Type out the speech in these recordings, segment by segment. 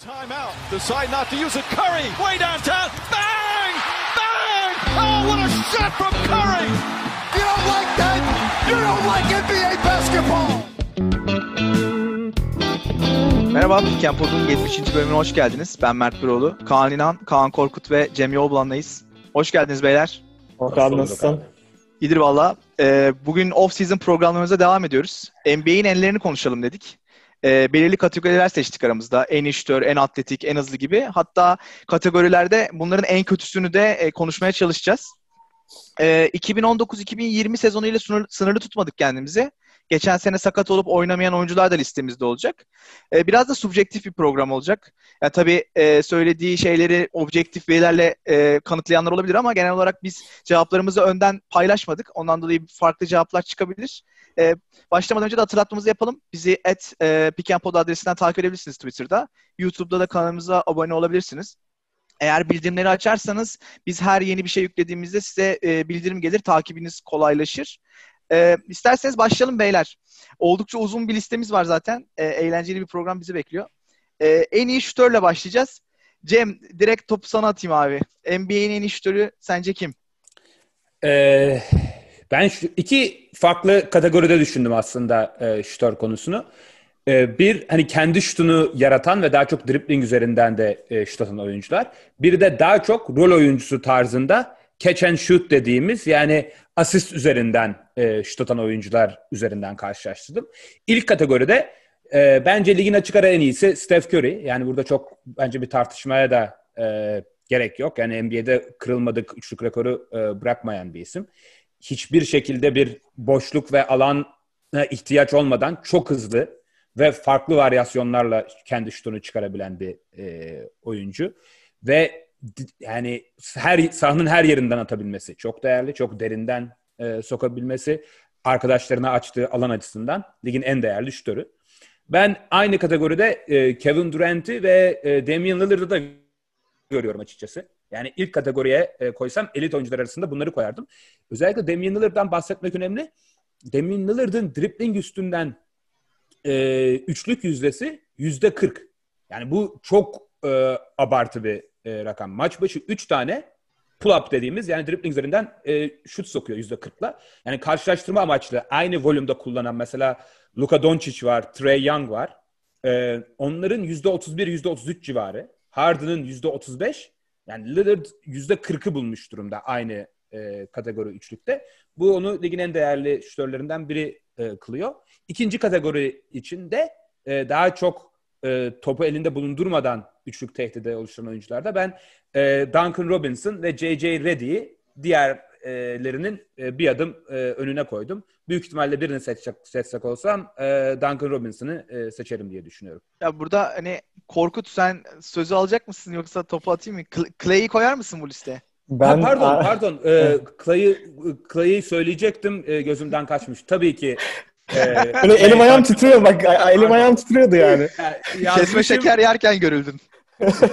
Timeout. Decide not to use it. Curry, way downtown. Bang! Bang! Oh, what a shot from Curry! You don't like that? You don't like NBA basketball! Merhaba, Piken Pod'un 70. bölümüne hoş geldiniz. Ben Mert Biroğlu, Kaan İnan, Kaan Korkut ve Cem Yolbulan'layız. Hoş geldiniz beyler. Hoş abi nasılsın? İyidir valla. Ee, bugün off-season programlarımıza devam ediyoruz. NBA'in enlerini konuşalım dedik. Ee, belirli kategoriler seçtik aramızda. En iyi şütör, en atletik, en hızlı gibi. Hatta kategorilerde bunların en kötüsünü de e, konuşmaya çalışacağız. Ee, 2019-2020 sezonuyla sınır, sınırlı tutmadık kendimizi. Geçen sene sakat olup oynamayan oyuncular da listemizde olacak. Ee, biraz da subjektif bir program olacak. Ya tabii e, söylediği şeyleri objektif verilerle e, kanıtlayanlar olabilir ama genel olarak biz cevaplarımızı önden paylaşmadık. Ondan dolayı farklı cevaplar çıkabilir. E, başlamadan önce de hatırlatmamızı yapalım. Bizi at e, Pikenpod adresinden takip edebilirsiniz Twitter'da. YouTube'da da kanalımıza abone olabilirsiniz. Eğer bildirimleri açarsanız biz her yeni bir şey yüklediğimizde size e, bildirim gelir, takibiniz kolaylaşır. E, isterseniz başlayalım beyler. Oldukça uzun bir listemiz var zaten. E, eğlenceli bir program bizi bekliyor. E, en iyi şütörle başlayacağız. Cem, direkt topu sana atayım abi. NBA'nin en iyi şütörü sence kim? Ee, ben şu, iki farklı kategoride düşündüm aslında e, şütör konusunu. E, bir hani kendi şutunu yaratan ve daha çok dribbling üzerinden de e, şut atan oyuncular. Bir de daha çok rol oyuncusu tarzında catch and shoot dediğimiz yani asist üzerinden e, şut atan oyuncular üzerinden karşılaştırdım. İlk kategoride e, bence ligin açık ara en iyisi Steph Curry. Yani burada çok bence bir tartışmaya da e, gerek yok. Yani NBA'de kırılmadık üçlük rekoru e, bırakmayan bir isim. Hiçbir şekilde bir boşluk ve alan ihtiyaç olmadan çok hızlı ve farklı varyasyonlarla kendi şutunu çıkarabilen bir e, oyuncu. Ve yani her sahanın her yerinden atabilmesi çok değerli, çok derinden e, sokabilmesi arkadaşlarına açtığı alan açısından ligin en değerli şutörü. Ben aynı kategoride e, Kevin Durant'i ve e, Damian Lillard'ı da görüyorum açıkçası. Yani ilk kategoriye e, koysam elit oyuncular arasında bunları koyardım. Özellikle Damian Lillard'dan bahsetmek önemli. Damian Lillard'ın dribbling üstünden e, üçlük yüzdesi yüzde 40. Yani bu çok e, abartı bir e, rakam. Maç başı 3 tane pull-up dediğimiz yani dribbling üzerinden e, şut sokuyor yüzde 40'la. Yani karşılaştırma amaçlı aynı volümde kullanan mesela Luka Doncic var, Trey Young var. E, onların yüzde 31, yüzde 33 civarı. Harden'ın yüzde 35. Yani Lillard yüzde 40'ı bulmuş durumda aynı e, kategori üçlükte. Bu onu ligin en değerli şutörlerinden biri e, kılıyor. İkinci kategori içinde e, daha çok e, topu elinde bulundurmadan üçlük tehdide oluşturan oyuncularda ben e, Duncan Robinson ve J.J. Reddy'yi diğerlerinin e, bir adım e, önüne koydum. Büyük ihtimalle birini seçecek, seçsek olsam e, Duncan Robinson'ı e, seçerim diye düşünüyorum. Ya burada hani Korkut sen sözü alacak mısın yoksa topu atayım mı? Clay'i koyar mısın bu listeye? Ben, ha, pardon, pardon. Ee, Clay'ı Clay'ı söyleyecektim. Ee, gözümden kaçmış. Tabii ki ee, Böyle elim ayağım titriyor bak elim ayağım titriyordu yani. Kesme şeker yerken görüldün.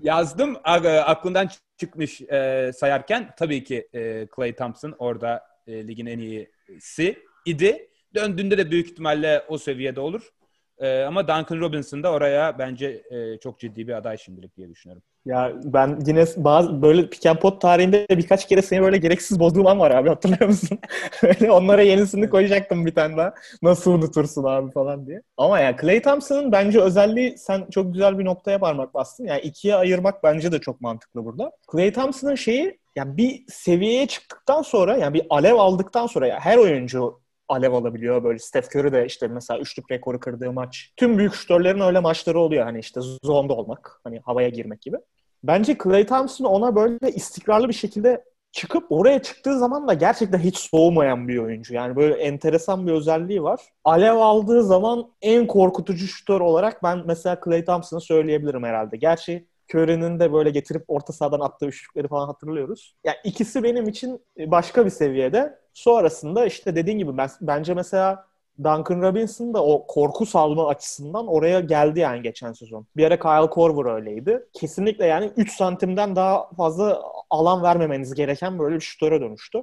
Yazdım aklından çıkmış e, sayarken tabii ki e, Clay Thompson orada e, ligin en iyisi idi. Döndüğünde de büyük ihtimalle o seviyede olur. E, ama Duncan Robinson da oraya bence e, çok ciddi bir aday şimdilik diye düşünüyorum. Ya ben yine bazı böyle pick and pot tarihinde birkaç kere seni böyle gereksiz bozduğum an var abi hatırlıyor musun? onlara yenisini koyacaktım bir tane daha. Nasıl unutursun abi falan diye. Ama ya Clay Thompson'ın bence özelliği sen çok güzel bir noktaya parmak bastın. Yani ikiye ayırmak bence de çok mantıklı burada. Clay Thompson'ın şeyi yani bir seviyeye çıktıktan sonra yani bir alev aldıktan sonra ya her oyuncu alev alabiliyor. Böyle Steph Curry de işte mesela üçlük rekoru kırdığı maç. Tüm büyük şutörlerin öyle maçları oluyor. Hani işte zonda olmak, hani havaya girmek gibi. Bence Clay Thompson ona böyle istikrarlı bir şekilde çıkıp oraya çıktığı zaman da gerçekten hiç soğumayan bir oyuncu. Yani böyle enteresan bir özelliği var. Alev aldığı zaman en korkutucu şutör olarak ben mesela Clay Thompson'ı söyleyebilirim herhalde. Gerçi Curry'nin de böyle getirip orta sahadan attığı üçlükleri falan hatırlıyoruz. Yani ikisi benim için başka bir seviyede. Sonrasında işte dediğin gibi ben, bence mesela Duncan Robinson da o korku salma açısından oraya geldi yani geçen sezon. Bir ara Kyle Korver öyleydi. Kesinlikle yani 3 santimden daha fazla alan vermemeniz gereken böyle bir şutöre dönüştü.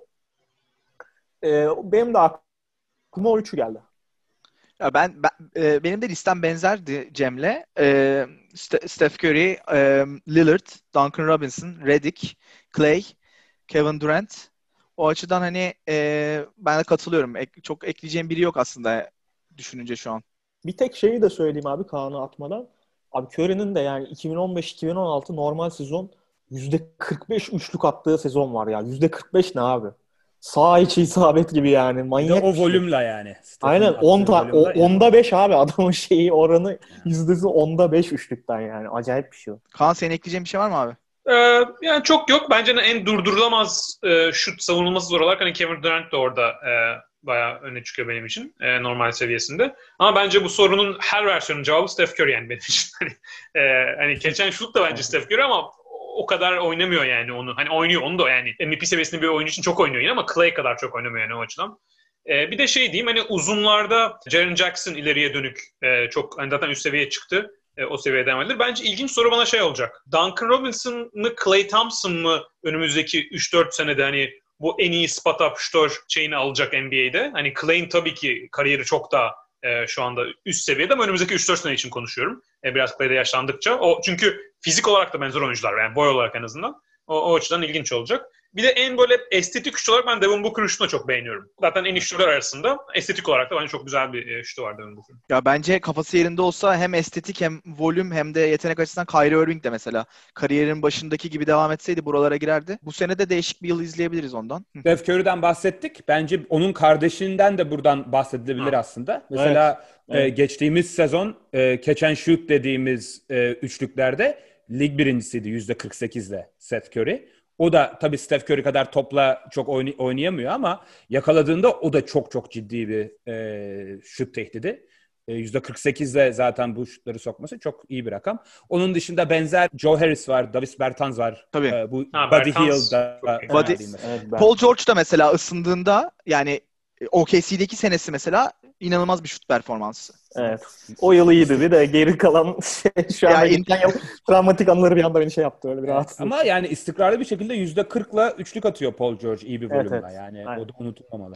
Ee, benim de aklıma o üçü geldi. Ya ben, ben e, benim de listem benzerdi Cem'le. E, Steph Curry, e, Lillard, Duncan Robinson, Redick, Clay, Kevin Durant. O açıdan hani e, ben de katılıyorum. Ek, çok ekleyeceğim biri yok aslında düşününce şu an. Bir tek şeyi de söyleyeyim abi Kaan'ı atmadan. Abi Curry'nin de yani 2015-2016 normal sezon %45 üçlük attığı sezon var ya. %45 ne abi? Sağ içi isabet gibi yani. Manyak o bir şey. volümle yani. Stephen Aynen attığı 10 ta o, yani. onda 5 abi adamın şeyi oranı yüzdesi onda 5 üçlükten yani. Acayip bir şey o. Kaan senin ekleyeceğin bir şey var mı abi? Ee, yani çok yok. Bence en durdurulamaz e, şut savunulması zor olarak hani Kevin Durant de orada e, bayağı öne çıkıyor benim için e, normal seviyesinde. Ama bence bu sorunun her versiyonun cevabı Steph Curry yani benim için. Hani, e, hani geçen şut da bence Steph Curry ama o kadar oynamıyor yani onu. Hani oynuyor onu da yani MVP seviyesinde bir oyuncu için çok oynuyor yine ama Clay kadar çok oynamıyor yani o açıdan. E, bir de şey diyeyim hani uzunlarda Jaren Jackson ileriye dönük e, çok hani zaten üst seviyeye çıktı. E, o seviyeye devam edilir. Bence ilginç soru bana şey olacak. Duncan Robinson mı Clay Thompson mı önümüzdeki 3-4 senede hani bu en iyi spot up şutör şeyini alacak NBA'de. Hani Clay'in tabii ki kariyeri çok daha e, şu anda üst seviyede ama önümüzdeki 3-4 sene için konuşuyorum. E, biraz Clay'de yaşlandıkça. O çünkü fizik olarak da benzer oyuncular yani boy olarak en azından. O, o açıdan ilginç olacak. Bir de en böyle estetik şut olarak ben Devin Booker'ın şutunu çok beğeniyorum. Zaten en iyi şutlar arasında. Estetik olarak da bence çok güzel bir e, şutu var Devin Booker'ın. Ya bence kafası yerinde olsa hem estetik hem volüm hem de yetenek açısından Kyrie Irving de mesela kariyerin başındaki gibi devam etseydi buralara girerdi. Bu sene de değişik bir yıl izleyebiliriz ondan. Steph Curry'den bahsettik. Bence onun kardeşinden de buradan bahsedilebilir Ha. aslında. Mesela Evet. e, geçtiğimiz sezon e, catch and shoot dediğimiz e, üçlüklerde lig birincisiydi %48'le Seth Curry. O da tabii Steph Curry kadar topla çok oynay- oynayamıyor ama yakaladığında o da çok çok ciddi bir e, şut tehdidi. E, %48'le zaten bu şutları sokması çok iyi bir rakam. Onun dışında benzer Joe Harris var, Davis Bertans var. Tabii. E, bu Ha, Buddy Bertans Hield da çok iyi. fena Buddy-. Evet. Paul George da mesela ısındığında yani OKC'deki senesi mesela inanılmaz bir şut performansı. Evet. O yıl iyiydi bir de geri kalan şey şu an Ya yani, in- travmatik anıları bir anda beni şey yaptı öyle bir rahatsız. Ama yani istikrarlı bir şekilde yüzde 40'la üçlük atıyor Paul George iyi bir Evet, volümle. evet. Yani Aynen. o da unutulmamalı.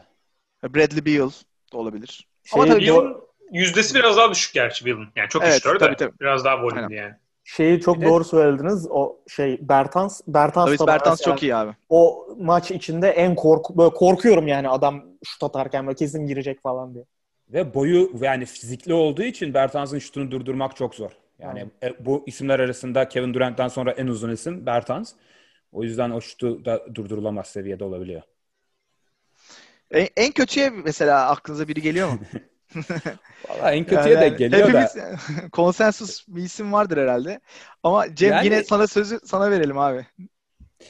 Bradley Beal da olabilir. Şey, Ama tabii Bill'in yüzdesi biraz daha düşük gerçi Bill'in. Yani çok Evet, de tabii, tabii. biraz daha volümlü Aynen. yani. Şeyi çok Bir de- doğru söylediniz. O şey Bertans Bertans Davis Bertans çok iyi abi. O maç içinde en korku böyle korkuyorum yani adam şut atarken böyle kesin girecek falan diye. Ve boyu yani fizikli olduğu için Bertans'ın şutunu durdurmak çok zor. Yani e, bu isimler arasında Kevin Durant'tan sonra en uzun isim Bertans. O yüzden o şutu da durdurulamaz seviyede olabiliyor. En, en kötüye mesela aklınıza biri geliyor mu? Valla en kötüye de Yani geliyor da. hepimiz konsensus bir isim vardır herhalde. Ama Cem Yani- yine sana sözü sana verelim abi.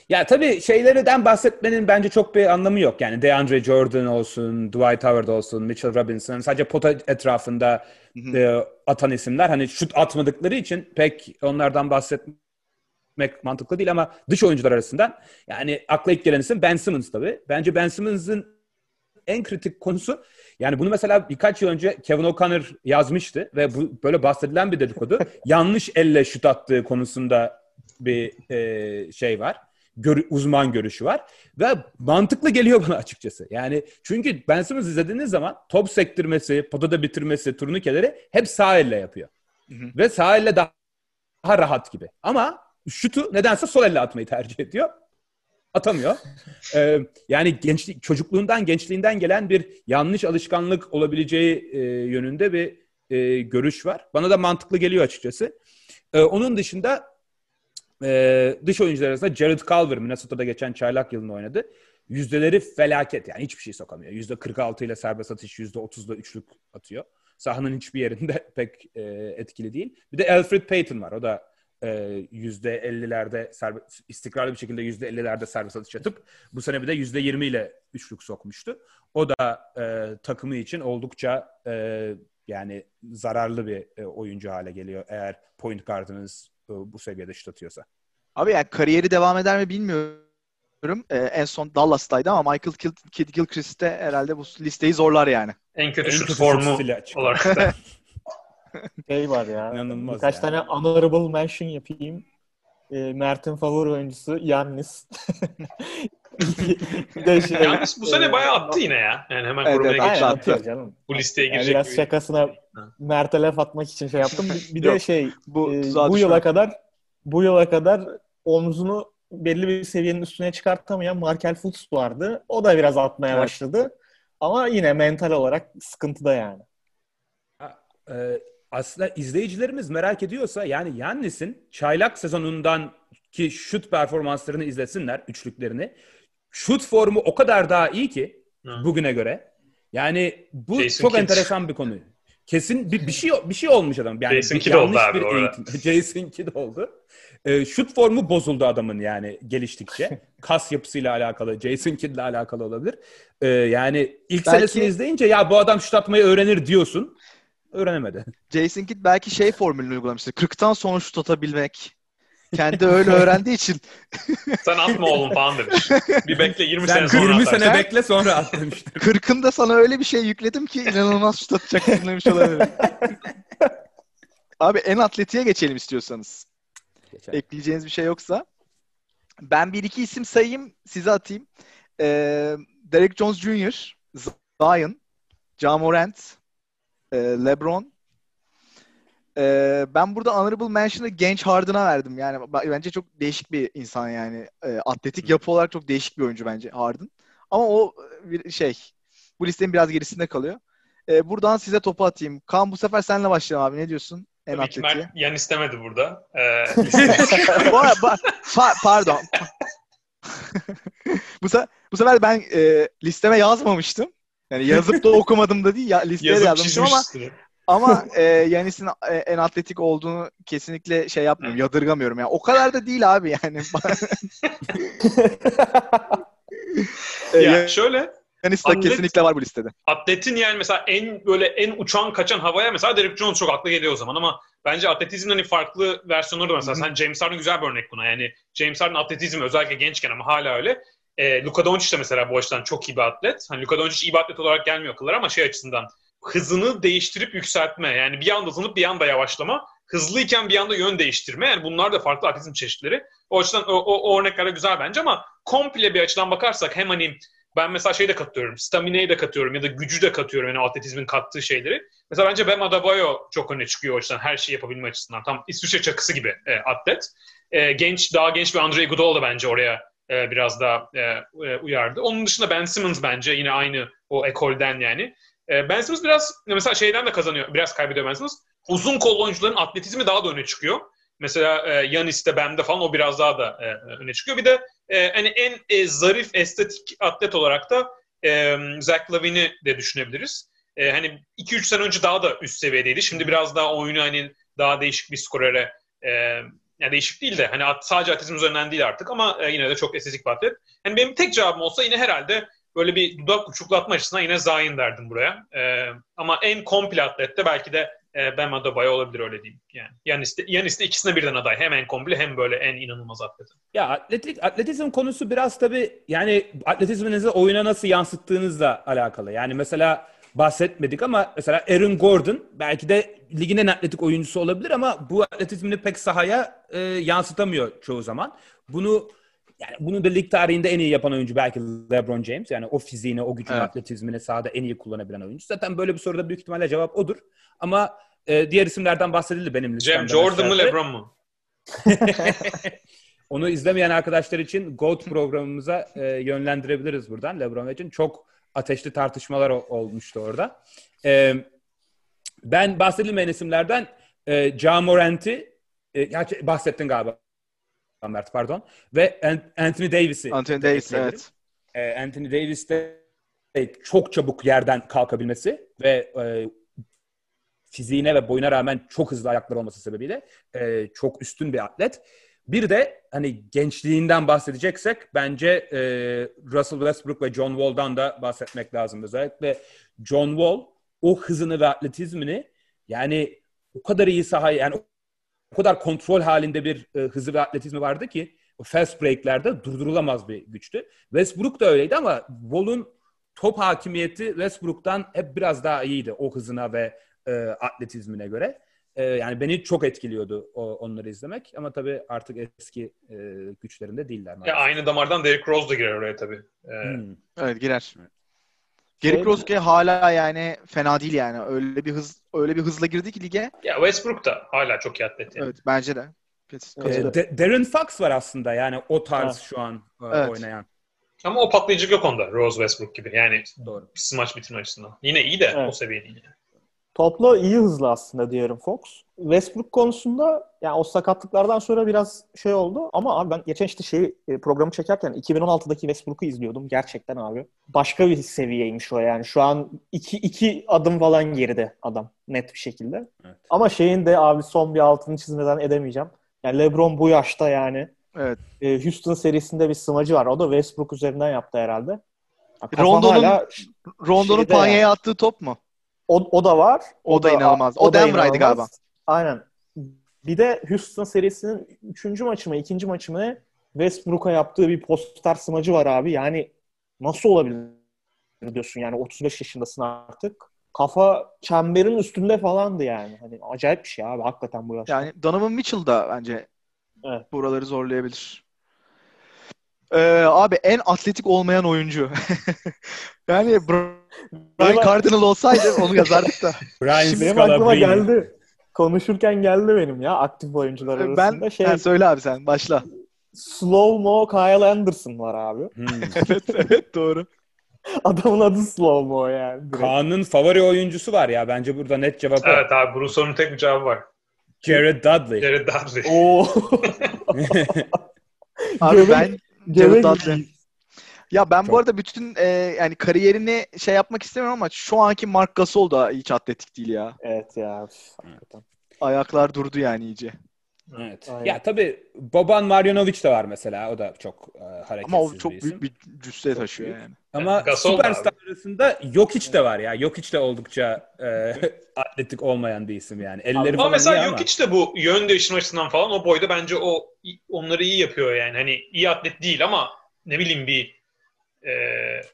Ya tabii şeylerden bahsetmenin bence çok bir anlamı yok. Yani DeAndre Jordan olsun, Dwight Howard olsun, Mitchell Robinson sadece pota etrafında Hı hı. e, atan isimler. Hani şut atmadıkları için pek onlardan bahsetmek mantıklı değil ama dış oyuncular arasından yani akla ilk gelen isim Ben Simmons tabii. Bence Ben Simmons'ın en kritik konusu yani bunu mesela birkaç yıl önce Kevin O'Connor yazmıştı ve bu böyle bahsedilen bir dedikodu. yanlış elle şut attığı konusunda bir e, şey var. Gör- uzman görüşü var. Ve mantıklı geliyor bana açıkçası. Yani çünkü Ben Simmons izlediğiniz zaman top sektirmesi, potada bitirmesi, turnikeleri hep sağ elle yapıyor. Hı hı. Ve sağ elle daha, daha rahat gibi. Ama şutu nedense sol elle atmayı tercih ediyor. Atamıyor. Ee, yani gençlik, çocukluğundan, gençliğinden gelen bir yanlış alışkanlık olabileceği e, yönünde bir e, görüş var. Bana da mantıklı geliyor açıkçası. Ee, onun dışında e, dış oyuncular arasında Jared Culver Minnesota'da geçen çaylak yılını oynadı. Yüzdeleri felaket yani hiçbir şey sokamıyor. Yüzde 46 ile serbest atış, yüzde 30'da üçlük atıyor. Sahanın hiçbir yerinde pek e, etkili değil. Bir de Alfred Payton var. O da e, yüzde 50'lerde serbest, istikrarlı bir şekilde yüzde 50'lerde serbest atış atıp bu sene bir de yüzde 20 ile üçlük sokmuştu. O da e, takımı için oldukça e, yani zararlı bir e, oyuncu hale geliyor eğer point guardınız bu seviyede şut atıyorsa. Abi yani kariyeri devam eder mi bilmiyorum. Ee, en son Dallas'taydı ama Michael Kidd, Kidd Gilchrist de herhalde bu listeyi zorlar yani. En kötü En şut kötü formu olarak da. Şey var ya. İnanılmaz birkaç yani. tane honorable mention yapayım. E, Mert'in favori oyuncusu Yannis. Bir de şey, Yalnız bu sene e, bayağı attı yine ya. Yani hemen Evet, korumaya evet, geçti. Atıyor canım. Bu listeye Yani girecek. biraz gibi. şakasına. Mert'e laf atmak için şey yaptım. Bir, bir Yok, de şey bu e, bu yıla kadar bu yıla kadar omzunu belli bir seviyenin üstüne çıkartamayan Markel Fultz vardı. O da biraz atmaya Evet. başladı. Ama yine mental olarak sıkıntıda yani. Ee, aslında izleyicilerimiz merak ediyorsa yani Yannis'in çaylak sezonundan ki şut performanslarını izlesinler, üçlüklerini. Şut formu o kadar daha iyi ki Hı. bugüne göre. Yani bu Jason çok Kidd. enteresan bir konu. Kesin bir, bir şey bir şey olmuş adam. Yani Jason bir- Kidd oldu abi bir orada. eğitim. Jason Kidd oldu. Ee, şut formu bozuldu adamın yani geliştikçe. Kas yapısıyla alakalı, Jason Kidd'le alakalı olabilir. Ee, yani ilk Belki- senesini izleyince ya bu adam şut atmayı öğrenir diyorsun. Öğrenemedi. Jason Kidd belki şey formülünü uygulamıştır. 40'tan sonra şut atabilmek. Kendi öyle öğrendiği için Sen atma oğlum falan demiş. Bir bekle 20 Sen sene sonra 20 atarsın. sene bekle sonra at demiştir. 40'ında sana öyle bir şey yükledim ki inanılmaz şut atacaksın demiş olabilir. Abi en atletiğe geçelim istiyorsanız. Geçen. Ekleyeceğiniz bir şey yoksa. Ben bir iki isim sayayım, size atayım. Ee, Derek Jones Jr., Zion, Ja Morant, e, LeBron. Ee, ben burada honorable mention'ı genç Harden'a verdim. Yani bence çok değişik bir insan yani. Ee, atletik yapı olarak çok değişik bir oyuncu bence Harden. Ama o e, bir şey, bu listenin biraz gerisinde kalıyor. Ee, buradan size topu atayım. Kaan bu sefer senle başlayalım abi. Ne diyorsun? En Tabii ki atletiğe. Mert yan istemedi burada. Ee, bu ara, ba- fa- pardon. bu, se- bu sefer ben e, listeme yazmamıştım. Yani yazıp da okumadım da değil. Ya, listeye yazıp yazmıştım ama. Ama e, Yanis'in e, en atletik olduğunu kesinlikle şey yapmıyorum. Yadırgamıyorum. Yani o kadar da değil abi yani. e, Ya şöyle Yanis de atlet- kesinlikle var bu listede. atletin yani mesela en böyle en uçan kaçan havaya mesela Derek Jones çok akla geliyor o zaman ama bence atletizmin hani farklı versiyonları da mesela. Sen James Harden güzel bir örnek buna. Yani James Harden atletizmi özellikle gençken ama hala öyle. E, Luka Doncic de mesela bu açıdan çok iyi bir atlet. Hani Luka Doncic iyi bir atlet olarak gelmiyor akıllara ama şey açısından hızını değiştirip yükseltme. Yani bir anda hızlanıp bir anda yavaşlama. Hızlıyken bir anda yön değiştirme. Yani bunlar da farklı atletizm çeşitleri. O açıdan o, o, o örneklere güzel bence ama komple bir açıdan bakarsak hem hani ben mesela şeyi de katıyorum. Stamina'yı da katıyorum ya da gücü de katıyorum. Yani atletizmin kattığı şeyleri. Mesela bence Bam Adebayo çok öne çıkıyor o açıdan. Her şeyi yapabilme açısından. Tam İsviçre çakısı gibi e, atlet. E, genç, daha genç bir Andre Iguodala da bence oraya e, biraz daha e, e, uyardı. Onun dışında Ben Simmons bence yine aynı o ekolden yani. E, ben Simmons biraz mesela şeyden de kazanıyor. Biraz kaybediyor Ben Simmons. Uzun kollu oyuncuların atletizmi daha da öne çıkıyor. Mesela e, Yanis'te, Bam'de falan o biraz daha da e, öne çıkıyor. Bir de e, hani en e, zarif, estetik atlet olarak da e, Zach Lavin'i de düşünebiliriz. E, hani 2-3 sene önce daha da üst seviyedeydi. Şimdi biraz daha oyunu hani daha değişik bir skorere e, yani değişik değil de hani at, sadece atletizm üzerinden değil artık ama e, yine de çok estetik bir atlet. Hani benim tek cevabım olsa yine herhalde böyle bir dudak uçuklatma açısından yine Zion derdim buraya. E, ama en komple atlette belki de e, Bam Adebayo olabilir öyle diyeyim. Yani Yanis de, Yanis de ikisine birden aday. Hem en komple hem böyle en inanılmaz atlet. Ya atletik atletizm konusu biraz tabii yani atletizminizi oyuna nasıl yansıttığınızla alakalı. Yani mesela bahsetmedik ama mesela Aaron Gordon belki de ligin en atletik oyuncusu olabilir ama bu atletizmini pek sahaya e, yansıtamıyor çoğu zaman. Bunu yani bunu da lig tarihinde en iyi yapan oyuncu belki LeBron James. Yani o fiziğini, o gücünü, Evet. atletizmini sahada en iyi kullanabilen oyuncu. Zaten böyle bir soruda büyük ihtimalle cevap odur. Ama e, diğer isimlerden bahsedildi benim listemden. Cem Jordan mı. LeBron mu? Onu izlemeyen arkadaşlar için GOAT programımıza e, yönlendirebiliriz buradan. LeBron için çok ateşli tartışmalar o- olmuştu orada. E, ben bahsedilmeyen isimlerden e, Ja Morant'i e, gerçi bahsettin galiba Mert pardon ve An- Anthony Davis'i Anthony Davis evet. E, Anthony Davis de çok çabuk yerden kalkabilmesi ve e, fiziğine ve boyuna rağmen çok hızlı ayakları olması sebebiyle e, çok üstün bir atlet. Bir de hani gençliğinden bahsedeceksek bence e, Russell Westbrook ve John Wall'dan da bahsetmek lazım. Özellikle John Wall o hızını ve atletizmini yani o kadar iyi sahaya yani o kadar kontrol halinde bir e, hızı ve atletizmi vardı ki o fast break'lerde durdurulamaz bir güçtü. Westbrook da öyleydi ama Wall'un top hakimiyeti Westbrook'tan hep biraz daha iyiydi o hızına ve e, atletizmine göre. e, yani beni çok etkiliyordu o, onları izlemek ama tabii artık eski e, güçlerinde değiller. Ya aynı damardan Derrick Rose da girer oraya tabii. Ee, Hmm. Evet girer. Şey- Kroske hala yani fena değil yani. Öyle bir hız öyle bir hızla girdi ki lige. Ya Westbrook da hala çok iyi atlet yani. Evet bence de. E, De- Darren Fox var aslında yani o tarz Ha. şu an e, Evet. oynayan. Ama o patlayıcılık yok onda Rose Westbrook gibi. Yani Doğru. smaç bitirme açısından. Yine iyi de Evet. o seviye değil. Yani. Toplu iyi hızlı aslında diyorum Fox. Westbrook konusunda yani o sakatlıklardan sonra biraz şey oldu ama abi ben geçen işte şey programı çekerken 2016'daki Westbrook'u izliyordum gerçekten abi. Başka bir seviyeymiş o yani. Şu an iki, iki adım falan geride adam net bir şekilde. Evet. Ama şeyin de abi son bir altını çizmeden edemeyeceğim. Yani LeBron bu yaşta yani Evet. e, Houston serisinde bir smacı var. O da Westbrook üzerinden yaptı herhalde. Rondo'nun- Rondo'nun Panya'ya yani. attığı top mu? O, o da var. O da inanılmaz. O da Denver'aydı galiba. Aynen. Bir de Houston serisinin üçüncü maçı mı, ikinci maçı mı? Westbrook'a yaptığı bir poster smacı var abi. Yani nasıl olabilir diyorsun yani 35 yaşındasın artık. Kafa çemberin üstünde falandı yani. Hani acayip bir şey abi hakikaten bu yaşta. Yani Donovan Mitchell da bence Evet. buraları zorlayabilir. Ee, abi en atletik olmayan oyuncu. yani Br- Brian Benim- Cardinal olsaydı onu yazardık da. Brian Benim Scalabrine. aklıma geldi. Konuşurken geldi benim ya aktif oyuncular arasında. ben şey, Ha, söyle abi sen başla. Slow Mo Kyle Anderson var abi. Hmm. evet evet doğru. Adamın adı Slow Mo yani. direkt. Kaan'ın favori oyuncusu var ya bence burada net cevap o. Evet abi sorunun tek bir cevabı var. Jared Dudley. Jared Dudley. Oo. Abi ben Jared Dudley. Ya ben Çok. bu arada bütün e, yani kariyerini şey yapmak istemiyorum ama şu anki Mark Gasol da hiç atletik değil ya. Evet ya. hakikaten. Ayaklar durdu yani iyice. evet. Aynen. Ya tabii Boban Marjanovic de var mesela. O da çok e, hareketsiz Ama o çok bir büyük bir cüsse taşıyor yani. Ama Gasol süperstar arasında Jokic de var ya. Jokic de oldukça e, atletik olmayan bir isim yani. Elleri Ama falan mesela. Jokic de bu yön değiştirme açısından falan o boyda bence o onları iyi yapıyor yani. Hani iyi atlet değil ama ne bileyim bir e,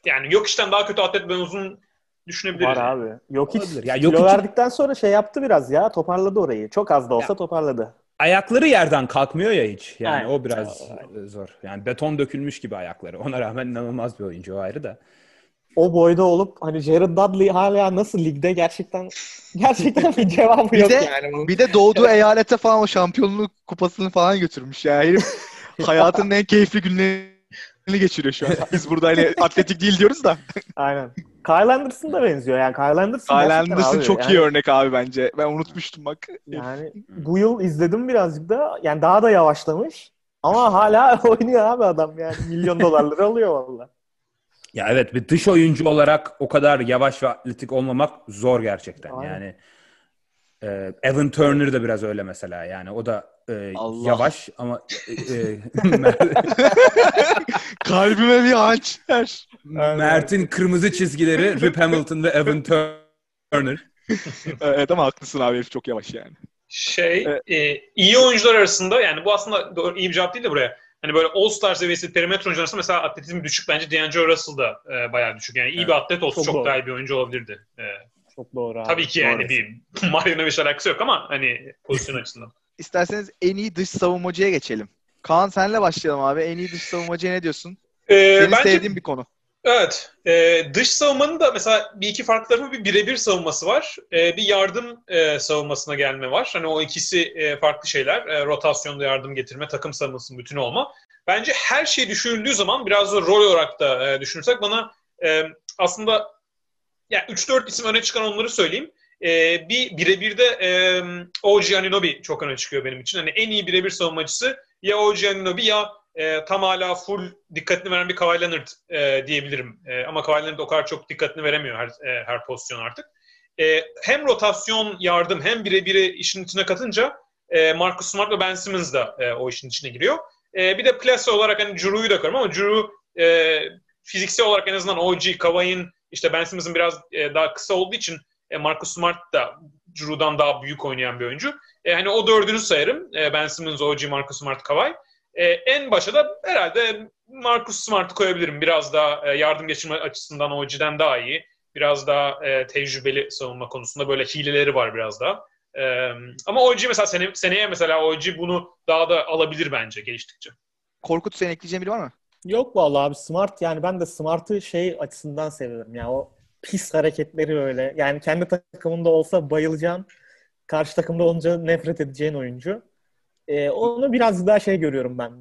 yani Jokic'ten daha kötü atlet ben uzun düşünebilirim. Var abi. Yok hiç Olabilir. Ya kilo Jokic'in- verdikten sonra şey yaptı biraz ya. Toparladı orayı. Çok az da olsa Ya. toparladı. Ayakları yerden kalkmıyor ya hiç. Yani Aynen. o biraz e, zor. Yani beton dökülmüş gibi ayakları. Ona rağmen inanılmaz bir oyuncu o ayrı da. O boyda olup hani Jared Dudley hala nasıl ligde gerçekten gerçekten bir cevabı Bir yok de- yani. bunun. Bir de doğduğu eyalete falan o şampiyonluk kupasını falan götürmüş ya. Herif hayatının en keyifli günlerini geçiriyor şu an. Biz burada hani atletik değil diyoruz da. Aynen. Kyle Anderson da benziyor yani. Kyle Anderson, Kyle Anderson abi. çok yani, iyi örnek abi bence. Ben unutmuştum bak. Yani bu yıl izledim birazcık da. Yani daha da yavaşlamış. Ama hala oynuyor abi adam yani. Milyon dolarları alıyor valla. Ya evet bir dış oyuncu olarak o kadar yavaş ve atletik olmamak zor gerçekten. Aynen. Yani e, Evan Turner da biraz öyle mesela. Yani o da e, Allah. yavaş ama e, e, Kalbime bir hançer. Mert'in kırmızı çizgileri Rip Hamilton ve Evan Turner. Evet ama haklısın abi herif çok yavaş yani. Şey Evet. e, iyi oyuncular arasında yani bu aslında doğru, iyi bir cevap değil de buraya. Hani böyle All-Star seviyesi perimetre oyuncular arasında mesela atletizm düşük bence D'Angelo Russell da e, bayağı düşük. Yani iyi Evet. bir atlet olsa Çok çok, daha iyi bir oyuncu olabilirdi. E, Çok doğru abi. tabii ki yani Doğru. bir Marjanovic alakası yok ama hani pozisyon açısından. İsterseniz en iyi dış savunmacıya geçelim. Kaan senle başlayalım abi. En iyi dış savunmacıya ne diyorsun? E, Senin bence sevdiğin bir konu. Evet. E, dış savunmanın da mesela bir iki farklı tarafı bir birebir savunması var. E, bir yardım e, savunmasına gelme var. Hani o ikisi e, farklı şeyler. E, rotasyonda yardım getirme, takım savunmasının bütünü olma. Bence her şey düşünüldüğü zaman biraz da rol olarak da e, düşünürsek bana e, aslında ya 3-4 isim öne çıkan onları söyleyeyim. E, bir birebir de e, OG Anunoby çok öne çıkıyor benim için. Hani en iyi birebir savunmacısı ya OG Anunoby ya e, tam hala full dikkatini veren bir Kawhi Leonard e, diyebilirim. E, ama Kawhi Leonard o kadar çok dikkatini veremiyor her, e, her pozisyon artık. E, hem rotasyon yardım hem birebiri işin içine katınca e, Marcus Smart ve Ben Simmons da e, o işin içine giriyor. E, bir de plase olarak hani Juru'yu da koyarım ama Juru e, fiziksel olarak en azından OG, Kawhi'nin işte Ben Simmons'ın biraz e, daha kısa olduğu için e, Marcus Smart da Juru'dan daha büyük oynayan bir oyuncu. E, hani o dördünü sayarım. E, ben Simmons, OG, Marcus Smart, Kawhi. E, en başa da herhalde Marcus Smart'ı koyabilirim. Biraz daha e, yardım geçirme açısından OG'den daha iyi. Biraz daha e, tecrübeli savunma konusunda böyle hileleri var biraz daha. Ee, ama OG mesela sene, seneye mesela OG bunu daha da alabilir bence geliştikçe. Korkut senin ekleyeceğin biri var mı? Yok vallahi abi Smart yani ben de Smart'ı şey açısından seviyorum ya o pis hareketleri öyle. Yani kendi takımında olsa bayılacağın, karşı takımda olunca nefret edeceğin oyuncu. Ee, onu biraz daha şey görüyorum ben.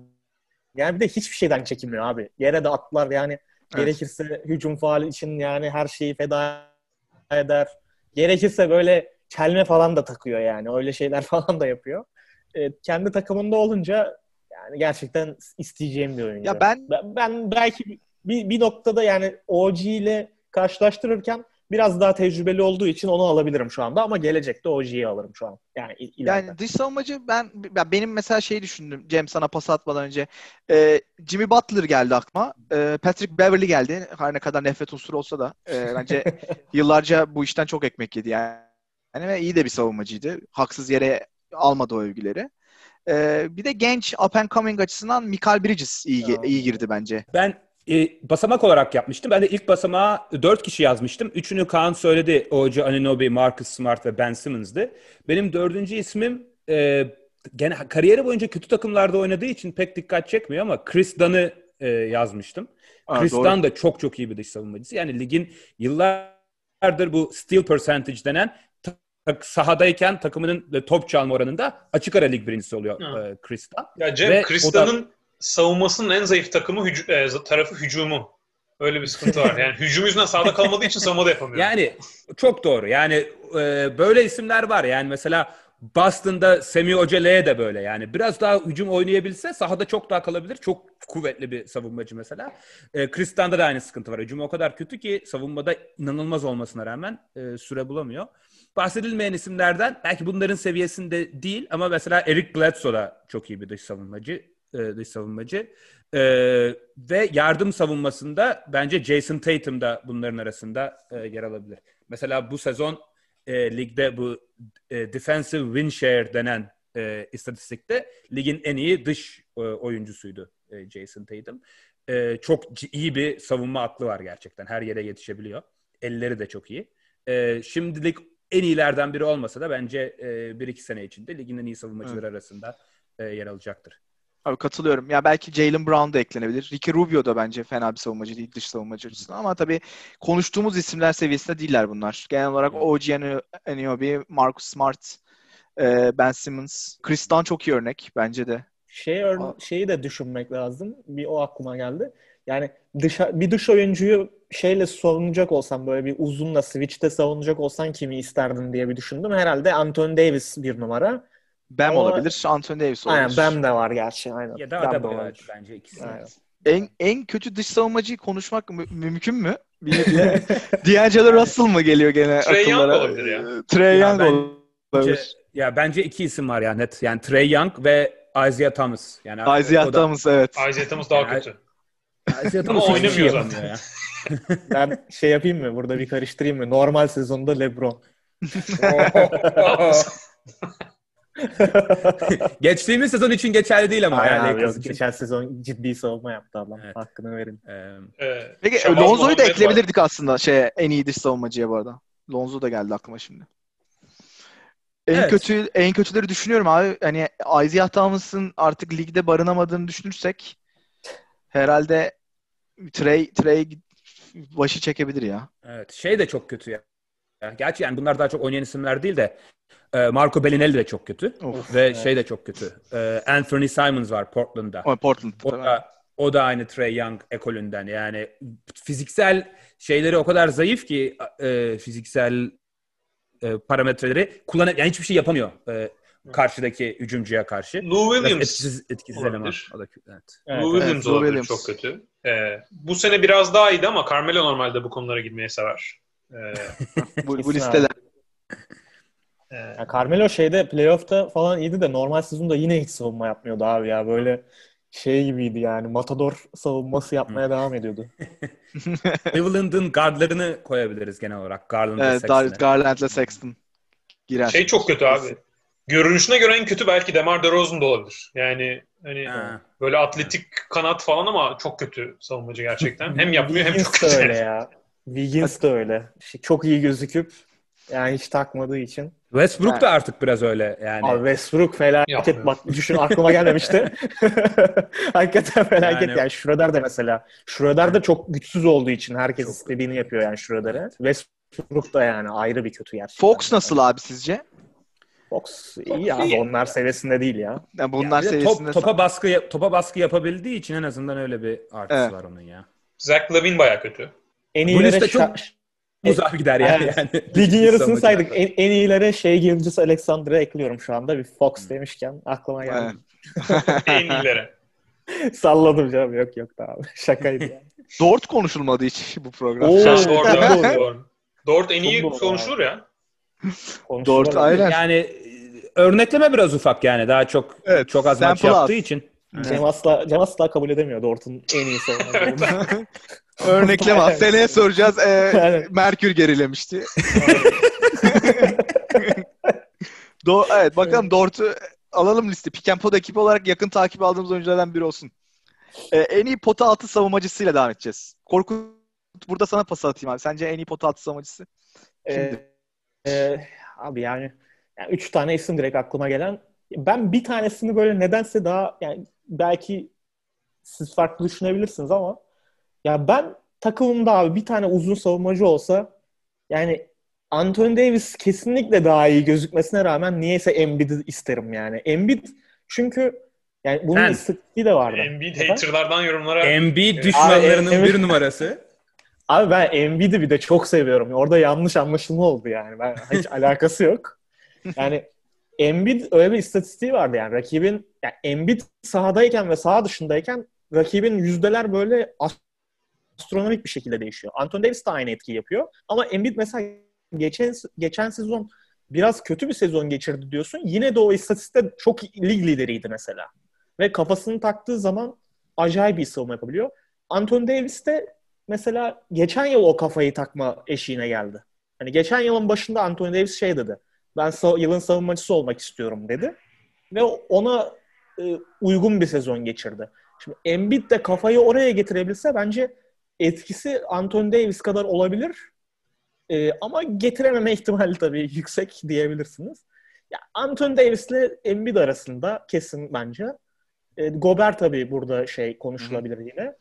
Yani bir de hiçbir şeyden çekinmiyor abi. Yere de atlar yani gerekirse hücum faali için yani her şeyi feda eder. Gerekirse böyle çelme falan da takıyor yani. Öyle şeyler falan da yapıyor. Ee, kendi takımında olunca yani gerçekten isteyeceğim bir oyuncu. Ya ben Ben, ben belki bir, bir noktada yani OG ile karşılaştırırken biraz daha tecrübeli olduğu için onu alabilirim şu anda ama gelecekte OG'yi alırım şu an. Yani il- ileride. Yani dış savunmacı ben ya benim mesela şeyi düşündüm Cem sana pas atmadan önce. Ee, Jimmy Butler geldi aklıma. Ee, Patrick Beverly geldi. Her ne kadar nefret unsuru olsa da e, bence yıllarca bu işten çok ekmek yedi yani. Yani iyi de bir savunmacıydı. Haksız yere almadı o övgüleri. Ee, bir de genç up and coming açısından Michael Bridges iyi, Tamam. iyi girdi bence. Ben e, basamak olarak yapmıştım. Ben de ilk basamağa dört kişi yazmıştım. Üçünü Kaan söyledi. OG Anunoby, Marcus Smart ve Ben Simmons'dı. Benim dördüncü ismim e, gene kariyeri boyunca kötü takımlarda oynadığı için pek dikkat çekmiyor ama Chris Dunn'ı e, yazmıştım. Aa, Chris doğru. Dunn da çok çok iyi bir dış savunmacısı. Yani ligin yıllardır bu steal percentage denen sahadayken takımının e, top çalma oranında açık ara lig birincisi oluyor Ha. e, Dunn. Ya Cem Krista'nın savunmasının en zayıf takımı hücu- e, tarafı hücumu. Öyle bir sıkıntı var. Yani hücum yüzünden sahada kalmadığı için savunma da yapamıyor. Yani çok doğru. Yani e, böyle isimler var. Yani mesela Boston'da Semi Ojeleye de böyle. Yani biraz daha hücum oynayabilse sahada çok daha kalabilir. Çok kuvvetli bir savunmacı mesela. E, Kristan'da da aynı sıkıntı var. Hücum o kadar kötü ki savunmada inanılmaz olmasına rağmen e, süre bulamıyor. Bahsedilmeyen isimlerden belki bunların seviyesinde değil ama mesela Eric Bledsoe da çok iyi bir dış savunmacı. e, dış savunmacı. E, ve yardım savunmasında bence Jason Tatum da bunların arasında e, yer alabilir. Mesela bu sezon e, ligde bu e, defensive win share denen e, istatistikte ligin en iyi dış e, oyuncusuydu e, Jason Tatum. E, çok iyi bir savunma aklı var gerçekten. Her yere yetişebiliyor. Elleri de çok iyi. E, şimdilik en iyilerden biri olmasa da bence e, bir iki sene içinde ligin en iyi savunmacıları arasında e, yer alacaktır. Abi katılıyorum. Ya belki Jalen Brown da eklenebilir. Ricky Rubio da bence fena bir savunmacı değil dış savunmacı açısından ama tabii konuştuğumuz isimler seviyesinde değiller bunlar. Genel olarak OG Anunoby, Marcus Smart, e, Ben Simmons, Chris Dunn çok iyi örnek bence de. Şey ör- şeyi de düşünmek lazım. Bir o aklıma geldi. Yani dışa, bir dış oyuncuyu şeyle savunacak olsam böyle bir uzunla switch'te savunacak olsan kimi isterdin diye bir düşündüm. Herhalde Anthony Davis bir numara. Bam Ama- olabilir, Anthony Davis olabilir. Aynen Bam de var gerçi. Aynen. Ya da Bam de olabilir. bence ikisi. Aynen. En, en kötü dış savunmacıyı konuşmak mü- mümkün mü? D'Angelo Russell mı geliyor gene Trae Young akıllara? olabilir ya. Trey Young olabilir. Bence, ya bence iki isim var ya net. Yani Trey Young ve Isaiah Thomas. Yani Isaiah da- Thomas evet. Isaiah Thomas daha Yani- kötü. Ama oynamıyor yapamıyor ya. Ben şey yapayım mı? Burada bir karıştırayım mı? Normal sezonda LeBron. Geçtiğimiz sezon için geçerli değil ama Aynen yani abi. Geçen sezon ciddi savunma yaptı adam. Evet. Hakkını verin. Ee, Ee, Peki Shabazz Lonzo'yu da Muhammad var. ekleyebilirdik aslında şey en iyi dış savunmacıya bu arada. Lonzo da geldi aklıma şimdi. En Evet. kötü en kötüleri düşünüyorum abi. Hani Isaiah Thomas'ın artık ligde barınamadığını düşünürsek herhalde Trey Trey başı çekebilir ya. evet. Şey de çok kötü ya. Gerçi yani bunlar daha çok oynayan isimler değil de e, Marco Bellinelli de çok kötü. Of. Ve şey de çok kötü. E, Anthony Simons var Portland'da. Ama Portland O da, o da aynı Trey Young ekolünden. Yani fiziksel şeyleri o kadar zayıf ki e, fiziksel e, parametreleri kullan yani hiçbir şey yapamıyor e, karşıdaki hücumcuya karşı. Lou Biraz Williams. etkisiz, etkisiz eleman. olabilir. O da, evet. Evet, Lou evet. Williams olabilir Williams. çok kötü. Ee, bu sene biraz daha iyiydi ama Carmelo normalde bu konulara girmeyi sever. Ee, bu, bu listeler. e, Ya Carmelo şeyde playoff'ta falan iyiydi de normal sezonda yine hiç savunma yapmıyordu abi ya. Böyle şey gibiydi yani. Matador savunması yapmaya devam ediyordu. Cleveland'ın guardlarını koyabiliriz genel olarak. Garland ve Evet, Sexton'ı. Dar- Garland'la Sexton girer. şey çok kötü abi. Görünüşüne göre en kötü belki DeMar DeRozan da olabilir. Yani hani Ha. böyle atletik kanat falan ama çok kötü savunmacı gerçekten. Hem yapmıyor hem çok kötü. öyle ya. Wiggins de öyle. Şey, Çok iyi gözüküp yani hiç takmadığı için. Westbrook da artık biraz öyle yani. Abi Westbrook felaket bak düşün aklıma gelmemişti. Hakikaten felaket Yani- yani. Schroeder de mesela. Schroeder de çok güçsüz olduğu için herkes istediğini yapıyor yani Schroeder'e. Westbrook da yani ayrı bir kötü gerçekten. Fox nasıl abi sizce? Fox iyi iyi. onlar seviyesinde değil ya. Yani bunlar de seviyesinde top, topa baskı topa baskı yapabildiği için en azından öyle bir artısı Evet. var onun ya. Zach Lavin baya kötü. En Bu iyilere liste çok Uzar gider yani. Evet. yani. Ligin yarısını saydık. En, en iyilere şey Gilgis Alexander'ı ekliyorum şu anda. Bir Fox demişken aklıma geldi. En iyilere. Salladım canım. Yok yok da abi. Şakaydı yani. Dort konuşulmadı hiç bu program. Oo. Dort, doğru. Dort en iyi konuşulur ya. Konuşurlar. Dort aynen. Yani e, örnekleme biraz ufak yani. Daha çok Evet, çok az maç sample az. yaptığı için. Cem asla, Cem asla kabul edemiyor Dort'un en iyisi olmadığını. Örnekleme az. Seneye soracağız. Aynen. Merkür gerilemişti. Do evet bakalım Dort'u alalım liste. Pod ekibi olarak yakın takip aldığımız oyunculardan biri olsun. Ee, en iyi pota altı savunmacısıyla devam edeceğiz. Korkut burada sana pas atayım abi. Sence en iyi pota altı savunmacısı? Kimdi? Ee, e, abi yani, yani üç tane isim direkt aklıma gelen. Ben bir tanesini böyle nedense daha yani belki siz farklı düşünebilirsiniz ama ya ben takımımda abi bir tane uzun savunmacı olsa yani Anthony Davis kesinlikle daha iyi gözükmesine rağmen niyeyse Embiid'i isterim yani. Embiid çünkü yani bunun Sen- istatistiği de vardı. Embiid haterlardan yorumlara Embiid düşmanlarının Abi, bir numarası. Abi ben Embiid'i bir de çok seviyorum. Orada yanlış anlaşılma oldu yani. Ben hiç alakası yok. Yani Embiid öyle bir istatistiği vardı yani. Rakibin yani Embiid sahadayken ve saha dışındayken rakibin yüzdeler böyle astronomik bir şekilde değişiyor. Anthony Davis de aynı etkiyi yapıyor. Ama Embiid mesela geçen geçen sezon biraz kötü bir sezon geçirdi diyorsun. Yine de o istatistikte çok lig lideriydi mesela. Ve kafasını taktığı zaman acayip bir savunma yapabiliyor. Anthony Davis de mesela geçen yıl o kafayı takma eşiğine geldi. Hani geçen yılın başında Anthony Davis şey dedi. Ben yılın savunmacısı olmak istiyorum dedi. Ve ona e, uygun bir sezon geçirdi. Şimdi Embiid de kafayı oraya getirebilse bence etkisi Anthony Davis kadar olabilir. E, ama getirememe ihtimali tabii yüksek diyebilirsiniz. Ya Anthony Davis ile Embiid arasında kesin bence. E, Gobert tabii burada şey konuşulabilir yine.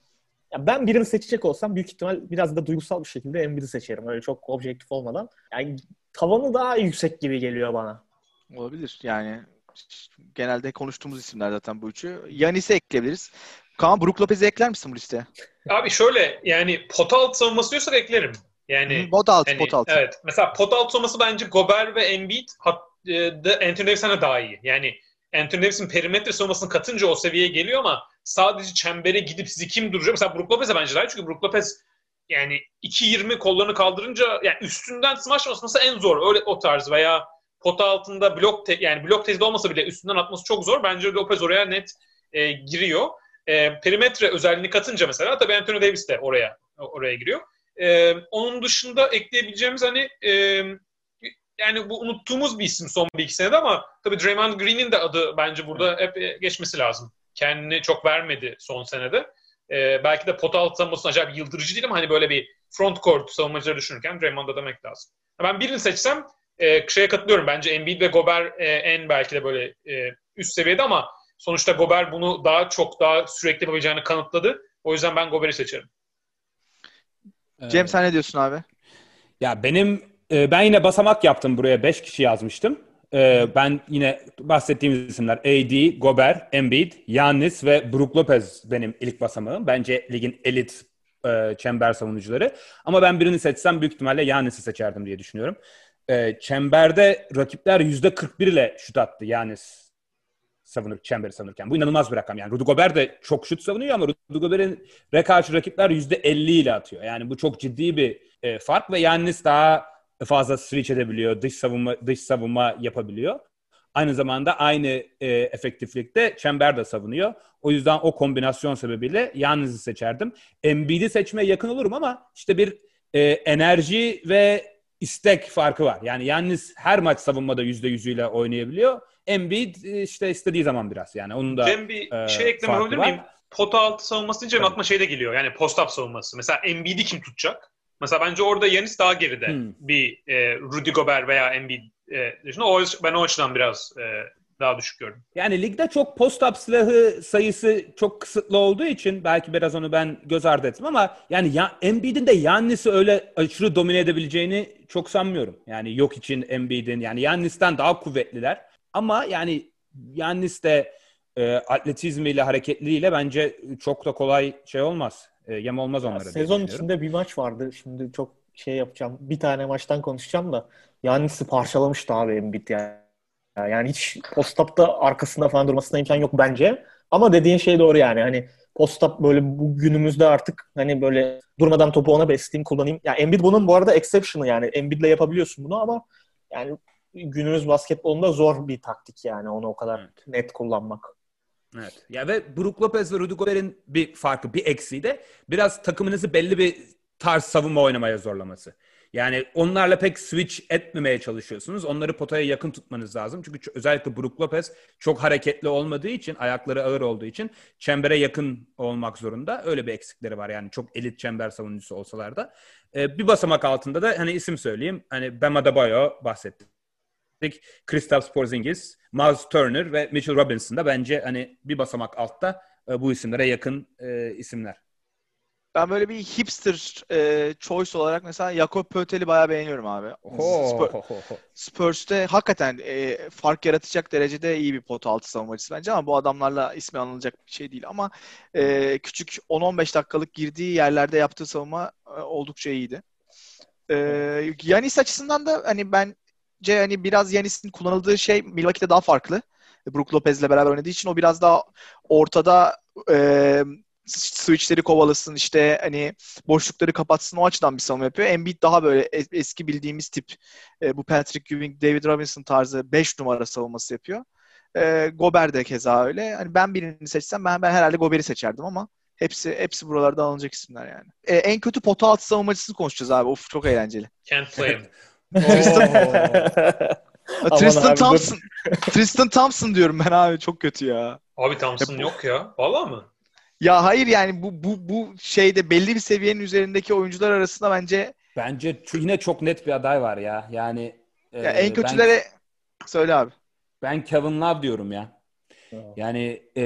Ya ben birini seçecek olsam büyük ihtimal biraz da duygusal bir şekilde Embiid'i seçerim. Öyle çok objektif olmadan. Yani tavanı daha yüksek gibi geliyor bana. Olabilir. Yani genelde konuştuğumuz isimler zaten bu üçü. Yanis'i ekleyebiliriz. Kaan Brook Lopez'i ekler misin bu listeye? Abi şöyle yani pot alt savunması diyorsak eklerim. Yani pot altı, hani, pot altı. Evet. Mesela pot alt savunması bence Gobert ve Embiid hat, e, Anthony Davis'ten de daha iyi. Yani Anthony Davis'in perimetre savunmasını katınca o seviyeye geliyor ama sadece çembere gidip sizi kim duracak? Mesela Brook Lopez'e bence daha iyi. Çünkü Brook Lopez yani 2.20 kollarını kaldırınca yani üstünden smash atması en zor. Öyle o tarz veya pota altında blok te- yani blok tezde olmasa bile üstünden atması çok zor. Bence Lopez oraya net e, giriyor. E, perimetre özelliğini katınca mesela tabii Anthony Davis de oraya oraya giriyor. E, onun dışında ekleyebileceğimiz hani e, yani bu unuttuğumuz bir isim son bir iki senede ama tabii Draymond Green'in de adı bence burada hep e, geçmesi lazım. Kendini çok vermedi son senede. E, belki de pota altı savunmasının acayip yıldırıcı değil ama hani böyle bir front court savunmacıları düşünürken Draymond'a demek lazım. Ben birini seçsem e, şeye katılıyorum. Bence Embiid ve Gobert e, en belki de böyle e, üst seviyede ama sonuçta Gobert bunu daha çok daha sürekli yapabileceğini kanıtladı. O yüzden ben Gobert'i seçerim. Cem sen ne diyorsun abi? Ya benim e, ben yine basamak yaptım buraya 5 kişi yazmıştım. E, ben yine bahsettiğimiz isimler AD, Gobert, Embiid, Giannis ve Brook Lopez benim ilk basamağım. Bence ligin elit e, çember savunucuları. Ama ben birini seçsem büyük ihtimalle Giannis'i seçerdim diye düşünüyorum. E, çemberde rakipler %41 ile şut attı Giannis savunur, çemberi savunurken. Bu inanılmaz bir rakam yani. Rudy Gobert de çok şut savunuyor ama Rudy Gobert'in karşı rakipler %50 ile atıyor. Yani bu çok ciddi bir e, fark ve Giannis daha fazla switch edebiliyor, dış savunma dış savunma yapabiliyor. Aynı zamanda aynı e, efektiflikte çember de savunuyor. O yüzden o kombinasyon sebebiyle Giannis'i seçerdim. Embiid'i seçmeye yakın olurum ama işte bir e, enerji ve istek farkı var. Yani Giannis her maç savunmada %100'üyle oynayabiliyor. Embiid e, işte istediği zaman biraz yani onun da Cem bir e, şey ekleme var. miyim? Pota altı savunması deyince Tabii. aklıma şey de geliyor. Yani post-up savunması. Mesela Embiid'i kim tutacak? Mesela bence orada Yanis daha geride Hmm. bir e, Rudy Gobert veya Embiid e, dışında o, ben o açıdan biraz e, daha düşük gördüm. Yani ligde çok post-up silahı sayısı çok kısıtlı olduğu için belki biraz onu ben göz ardı ettim ama yani ya, Embiid'in de Yannis'i öyle aşırı domine edebileceğini çok sanmıyorum. Yani yok için Embiid'in yani Yannis'ten daha kuvvetliler ama yani Yannis de e, atletizmiyle, hareketliliğiyle bence çok da kolay şey olmaz. E, yem olmaz onlara. Ya, sezon içinde bir maç vardı. Şimdi çok şey yapacağım. Bir tane maçtan konuşacağım da Yannis'i parçalamıştı abi Embiid yani. Yani hiç post-up'ta arkasında falan durmasına imkan yok bence. Ama dediğin şey doğru yani. Hani post-up böyle bu günümüzde artık hani böyle durmadan topu ona besleyeyim, kullanayım. Ya yani Embiid bunun bu arada exception'ı yani. Embiid'le yapabiliyorsun bunu ama yani günümüz basketbolunda zor bir taktik yani onu o kadar evet. net kullanmak. Evet. Ya ve Brook Lopez ve Rudy Gobert'in bir farkı, bir eksiği de biraz takımınızı belli bir tarz savunma oynamaya zorlaması. Yani onlarla pek switch etmemeye çalışıyorsunuz. Onları potaya yakın tutmanız lazım. Çünkü özellikle Brook Lopez çok hareketli olmadığı için, ayakları ağır olduğu için çembere yakın olmak zorunda. Öyle bir eksikleri var yani çok elit çember savunucusu olsalar da. Ee, bir basamak altında da hani isim söyleyeyim. Hani Bam Adebayo bahsettik. Kristaps Porzingis, Miles Turner ve Mitchell Robinson da bence hani bir basamak altta e, bu isimlere yakın e, isimler. Ben böyle bir hipster e, choice olarak mesela Jakob Pötel'i bayağı beğeniyorum abi. Spur, Spurs'te hakikaten e, fark yaratacak derecede iyi bir pot altı savunmacısı bence ama bu adamlarla ismi anılacak bir şey değil ama e, küçük 10-15 dakikalık girdiği yerlerde yaptığı savunma e, oldukça iyiydi. E, Yanis açısından da hani bence hani biraz Yanis'in kullanıldığı şey Milwaukee'de daha farklı. Brook Lopez'le beraber oynadığı için o biraz daha ortada e, switchleri kovalasın işte hani boşlukları kapatsın o açıdan bir savunma yapıyor. Embiid daha böyle eski bildiğimiz tip e, bu Patrick Ewing, David Robinson tarzı 5 numara savunması yapıyor. E, Gober de keza öyle. Hani ben birini seçsem ben ben herhalde Gober'i seçerdim ama hepsi hepsi buralarda alınacak isimler yani. E, en kötü pota altı savunmacısını konuşacağız abi. Of çok eğlenceli. Can't play him. Tristan, Tristan Thompson. Tristan Thompson diyorum ben abi çok kötü ya. Abi Thompson yok ya. Valla mı? Ya hayır yani bu bu bu şeyde belli bir seviyenin üzerindeki oyuncular arasında bence bence yine çok net bir aday var ya. Yani ya e, en kötülere ben, söyle abi. Ben Kevin Love diyorum ya. Yani e,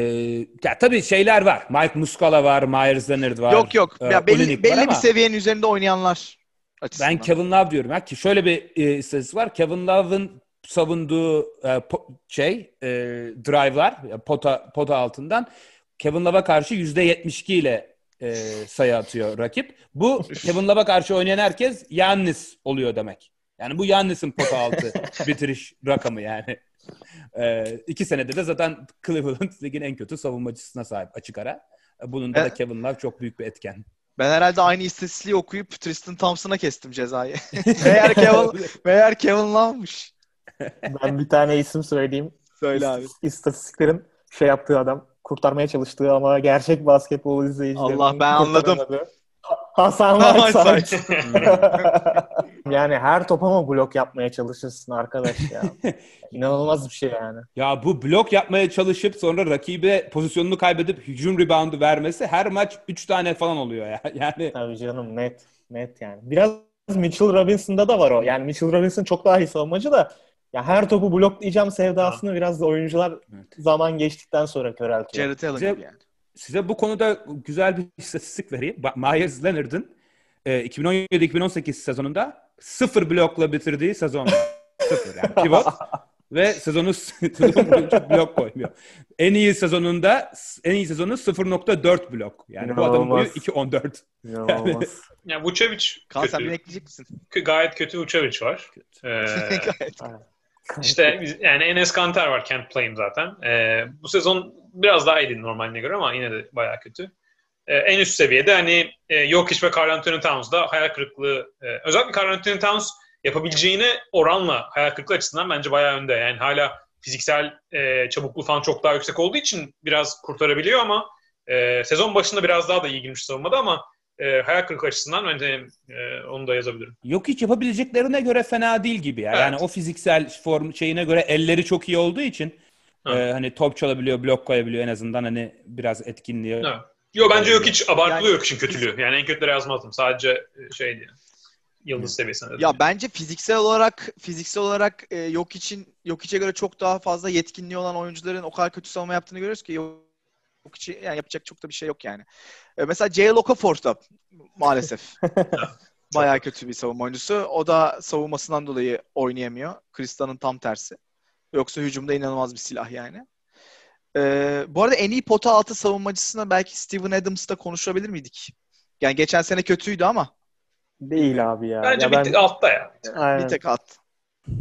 ya tabii şeyler var. Mike Muscala var, Myers Leonard var. Yok yok. Ya belli belli bir seviyenin üzerinde oynayanlar açısından. Ben Kevin Love diyorum ya ki şöyle bir e, istatistik var. Kevin Love'ın savunduğu e, po, şey e, drive'lar pota pota altından Kevin Love'a karşı %72 ile e, sayı atıyor rakip. Bu Kevin Love'a karşı oynayan herkes Yannis oluyor demek. Yani bu Yannis'in pota altı bitiriş rakamı yani. E, iki senede de zaten Cleveland ligin en kötü savunmacısına sahip açık ara. Bunun da, da Kevin Love çok büyük bir etken. Ben herhalde aynı istatistiği okuyup Tristan Thompson'a kestim cezayı. meğer Kevin, meğer Kevin Love'mış. Ben bir tane isim söyleyeyim. Söyle abi. İstatistiklerin şey yaptığı adam kurtarmaya çalıştığı ama gerçek basketbol izleyicileri. Allah ben anladım. Hasan Whiteside. yani her topa mı blok yapmaya çalışırsın arkadaş ya? İnanılmaz bir şey yani. Ya bu blok yapmaya çalışıp sonra rakibe pozisyonunu kaybedip hücum reboundu vermesi her maç 3 tane falan oluyor ya. Yani Tabii canım net net yani. Biraz Mitchell Robinson'da da var o. Yani Mitchell Robinson çok daha iyi savunmacı da ya her topu bloklayacağım sevdasını ha. biraz da oyuncular evet. zaman geçtikten sonra köreltiyor. Jared Allen size, yani. Size bu konuda güzel bir istatistik vereyim. Myers Leonard'ın e, 2017-2018 sezonunda sıfır blokla bitirdiği sezon. sıfır yani pivot. ve sezonu blok koymuyor. En iyi sezonunda en iyi sezonu 0.4 blok. Yani bu adamın boyu 2.14. Yani, yani Vucevic Kaan sen ekleyecek misin? Gayet kötü Vucevic var. Ee, Gayet. İşte yani Enes Kanter var Kent Play'im zaten. Ee, bu sezon biraz daha iyiydi normaline göre ama yine de bayağı kötü. Ee, en üst seviyede hani e, Jokic ve Carl Anthony Towns'da hayal kırıklığı e, özellikle Carl Anthony Towns yapabileceğine oranla hayal kırıklığı açısından bence bayağı önde. Yani hala fiziksel e, çabukluğu falan çok daha yüksek olduğu için biraz kurtarabiliyor ama e, sezon başında biraz daha da iyi girmiş savunmada ama e, hayal kırıklığı açısından bence e, onu da yazabilirim. Yok hiç yapabileceklerine göre fena değil gibi ya. Evet. Yani o fiziksel form şeyine göre elleri çok iyi olduğu için e, hani top çalabiliyor, blok koyabiliyor en azından hani biraz etkinliği. Evet. Yo bence yok hiç abartılıyor yani, yok için kötülüğü. Yani en kötülere yazmazdım. Sadece e, şey diye. yıldız seviyesinde. Ya bence fiziksel olarak fiziksel olarak e, yok için yok içe göre çok daha fazla yetkinliği olan oyuncuların o kadar kötü savunma yaptığını görüyoruz ki yok içi yani yapacak çok da bir şey yok yani. E, mesela J. Okafor da maalesef bayağı kötü bir savunma oyuncusu. O da savunmasından dolayı oynayamıyor. Krista'nın tam tersi. Yoksa hücumda inanılmaz bir silah yani. Ee, bu arada en iyi pota altı savunmacısına belki Steven Adams'ta konuşabilir miydik? Yani geçen sene kötüydü ama Değil abi ya. Bence ya bir ben, tık altta ya. aynen. bir tek at.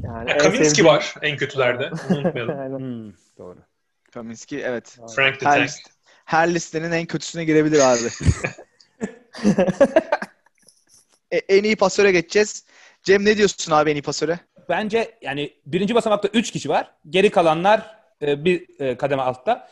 Yani ya Kaminski sevdiğim- var en kötülerde. Unutmayalım. Hmm, doğru. Kaminski evet. Frank the Her, Tank. list- her listenin en kötüsüne girebilir abi. E, en iyi pasöre geçeceğiz. Cem ne diyorsun abi en iyi pasöre? Bence yani birinci basamakta 3 kişi var. Geri kalanlar e, bir e, kademe altta.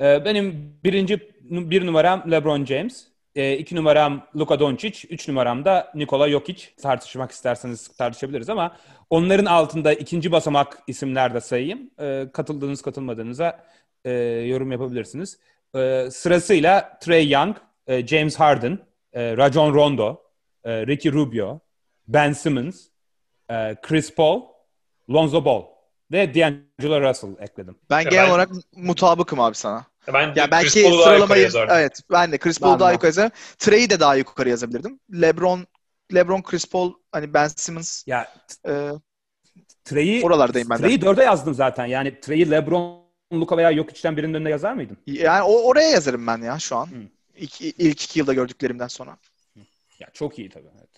E, benim birinci bir numaram LeBron James. E, iki numaram Luka Doncic. Üç numaram da Nikola Jokic. Tartışmak isterseniz tartışabiliriz ama onların altında ikinci basamak isimler de sayayım. E, katıldığınız katılmadığınıza e, yorum yapabilirsiniz. Sırasıyla Trey Young, e, James Harden, Rajon Rondo, Ricky Rubio, Ben Simmons, Chris Paul, Lonzo Ball ve D'Angelo Russell ekledim. Ben Ya genel ben- olarak mutabıkım abi sana. Ben Ya belki Chris Paul'u sıralamayı evet ben de Chris Paul'u daha yukarı yazarım. Trey'i de daha yukarı yazabilirdim. LeBron LeBron, Chris Paul, hani Ben Simmons Ya e, Trey'i Oralardayım ben. Trey'i dörde yazdım zaten. Yani Trey'i LeBron, Luka veya Jokic'ten birinin önüne yazar mıydın? yani o, oraya yazarım ben ya şu an. Hı. İlk, ilk iki yılda gördüklerimden sonra. Ya çok iyi tabii. Evet.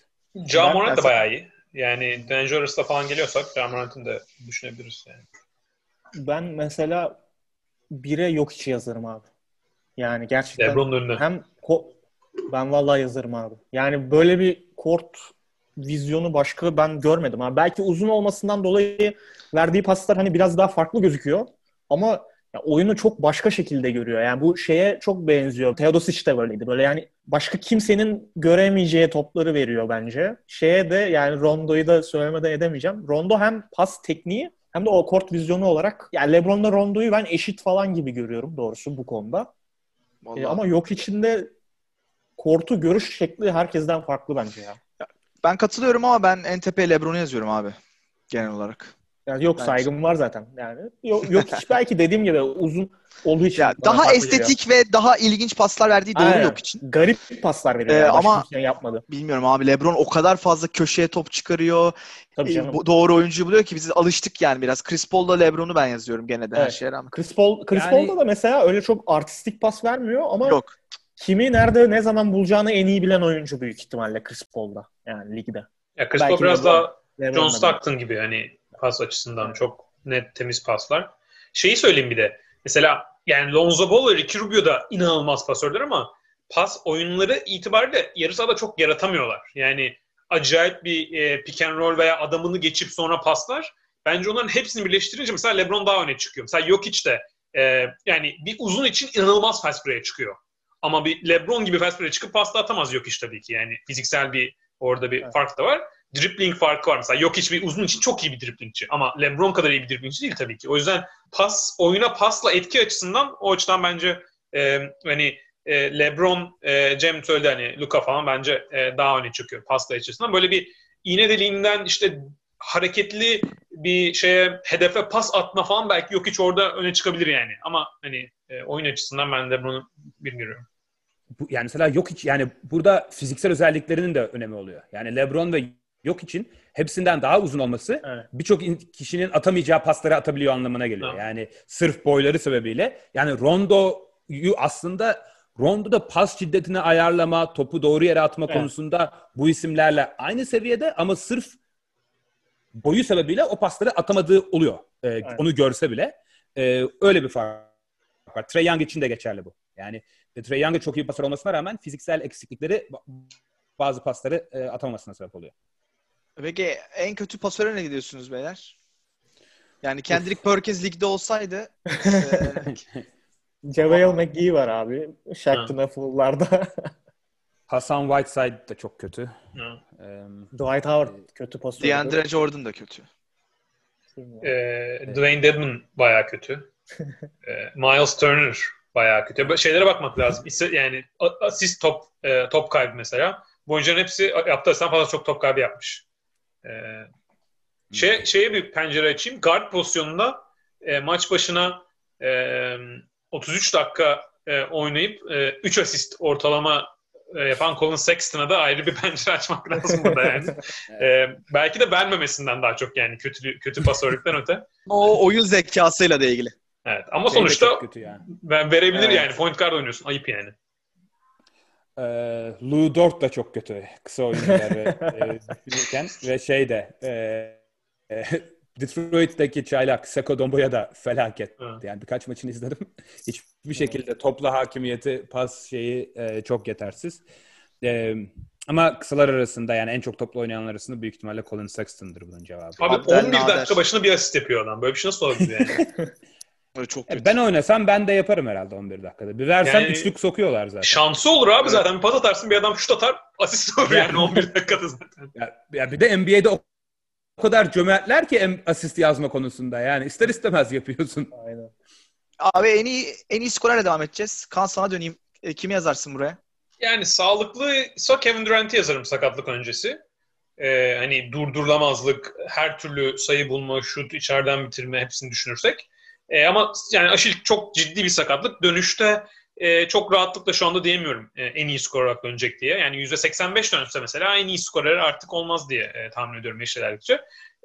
Morant ben- da bayağı iyi. Yani Dangerous'la falan geliyorsak Morant'ın da düşünebiliriz yani. Ben mesela bire yok içi yazarım abi. Yani gerçekten LeBron'un önüne. hem ko- ben vallahi yazarım abi. Yani böyle bir kort vizyonu başka ben görmedim. abi. belki uzun olmasından dolayı verdiği paslar hani biraz daha farklı gözüküyor. Ama ya oyunu çok başka şekilde görüyor. Yani bu şeye çok benziyor. Teodosic de böyleydi. Böyle yani başka kimsenin göremeyeceği topları veriyor bence. Şeye de yani Rondo'yu da söylemeden edemeyeceğim. Rondo hem pas tekniği hem de o kort vizyonu olarak yani LeBron'la Rondo'yu ben eşit falan gibi görüyorum doğrusu bu konuda. Vallahi. E, ama yok içinde kortu görüş şekli herkesten farklı bence ya. Ben katılıyorum ama ben en tepeye LeBron'u yazıyorum abi. Genel olarak. Yani yok Bence. saygım var zaten. Yani yok, yok hiç belki dediğim gibi uzun olduğu için. Ya daha estetik ve daha ilginç paslar verdiği doğru Aynen. yok için. geliyor. Garip paslar veriyor. Ee, yani. Ama- kimsenin yapmadı. Bilmiyorum abi LeBron o kadar fazla köşeye top çıkarıyor. Tabii Ee, canım. bu- doğru oyuncuyu buluyor ki biz alıştık yani biraz. Chris Paul'la LeBron'u ben yazıyorum gene de her Evet. şeye rağmen. Chris Paul, Chris Yani- Paul'da da mesela öyle çok artistik pas vermiyor ama Yok. kimi nerede ne zaman bulacağını en iyi bilen oyuncu büyük ihtimalle Chris Paul'da yani ligde. Ya Chris Paul biraz daha John. Stockton gibi hani pas açısından çok net temiz paslar. Şeyi söyleyeyim bir de. Mesela yani Lonzo Ball ve Ricky Rubio da inanılmaz pasördür ama pas oyunları itibariyle yarı sahada çok yaratamıyorlar. Yani acayip bir e, pick and roll veya adamını geçip sonra paslar. Bence onların hepsini birleştirince mesela LeBron daha öne çıkıyor. Mesela Jokic de e, yani bir uzun için inanılmaz fast break'e çıkıyor. Ama bir LeBron gibi fast break'e çıkıp pasta atamaz Jokic tabii ki. Yani fiziksel bir orada bir Evet. fark da var. Dribbling farkı var. Mesela Jokic bir uzun için çok iyi bir dribblingçi. Ama LeBron kadar iyi bir dribblingçi değil tabii ki. O yüzden pas, oyuna pasla etki açısından o açıdan bence e, hani e, LeBron, e, Cem söyledi hani Luka falan bence e, daha öne çıkıyor pasla açısından. Böyle bir iğne deliğinden işte hareketli bir şeye hedefe pas atma falan belki yok hiç orada öne çıkabilir yani. Ama hani e, oyun açısından ben LeBron'u bilmiyorum. Bu, yani mesela yok hiç yani burada fiziksel özelliklerinin de önemi oluyor. Yani LeBron ve yok için hepsinden daha uzun olması Evet. birçok in- kişinin atamayacağı pasları atabiliyor anlamına geliyor. Evet. Yani sırf boyları sebebiyle. Yani Rondo'yu aslında Rondo'da pas şiddetini ayarlama, topu doğru yere atma Evet. konusunda bu isimlerle aynı seviyede ama sırf boyu sebebiyle o pasları atamadığı oluyor. Ee, Onu görse bile. Ee, öyle bir fark var. Trey Young için de geçerli bu. Yani e, Trey Young'ın çok iyi pasör olmasına rağmen fiziksel eksiklikleri ba- bazı pasları e, atamamasına sebep oluyor. Peki en kötü pasöre ne gidiyorsunuz beyler? Yani Kendrick Perkins ligde olsaydı e, JaVale McGee var abi. Shaq'ın Full'larda. Hasan Whiteside de çok kötü. Ee, Dwight Howard kötü pasör. DeAndre Jordan da kötü. E, Dwayne Dedman bayağı kötü. E, Miles Turner bayağı kötü. Şeylere bakmak lazım. Yani a- asist top e, top kaybı mesela. bu oyuncuların hepsi yaptığı açıdan fazla çok top kaybı yapmış. E, şey, şeye bir pencere açayım. Guard pozisyonunda e, maç başına e, 33 dakika e, oynayıp e, 3 asist ortalama e, yapan Colin Sexton'a da ayrı bir pencere açmak lazım burada yani. e, belki de vermemesinden daha çok yani kötü kötü pasörlükten öte. O oyun zekasıyla da ilgili. Evet ama Şey sonuçta yani. ben verebilir Evet. yani point guard oynuyorsun. Ayıp yani. Ee, Lou Dort da çok kötü kısa oyuncuları e, düşünürken ve şey de e, e, Detroit'teki çaylak Seko Dombo'ya da felaket. Evet. Yani birkaç maçını izledim. Hiçbir şekilde topla hakimiyeti, pas şeyi e, çok yetersiz. E, ama kısalar arasında yani en çok topla oynayanlar arasında büyük ihtimalle Colin Sexton'dır bunun cevabı. Abi Abdel 11 Nader. dakika başına bir asist yapıyor adam. Böyle bir şey nasıl olabilir yani? Çok E, kötü. ben oynasam ben de yaparım herhalde 11 dakikada. Bir versen Yani- üçlük sokuyorlar zaten. Şansı olur abi Evet. zaten. Bir pas atarsın bir adam şut atar. Asist olur yani 11 dakikada zaten. Ya, ya bir de NBA'de o kadar cömertler ki asist yazma konusunda. Yani ister istemez yapıyorsun. Aynen. Abi en iyi en iyi skorerle devam edeceğiz. Kan sana döneyim. E, kimi yazarsın buraya? Yani sağlıklıysa Kevin Durant'i yazarım sakatlık öncesi. Ee, hani durdurulamazlık, her türlü sayı bulma, şut, içeriden bitirme hepsini düşünürsek. Ee, ama yani Aşil çok ciddi bir sakatlık. Dönüşte e, çok rahatlıkla şu anda diyemiyorum e, en iyi skor olarak dönecek diye. Yani %85 dönse mesela en iyi skorer artık olmaz diye e, tahmin ediyorum yaş ilerledikçe.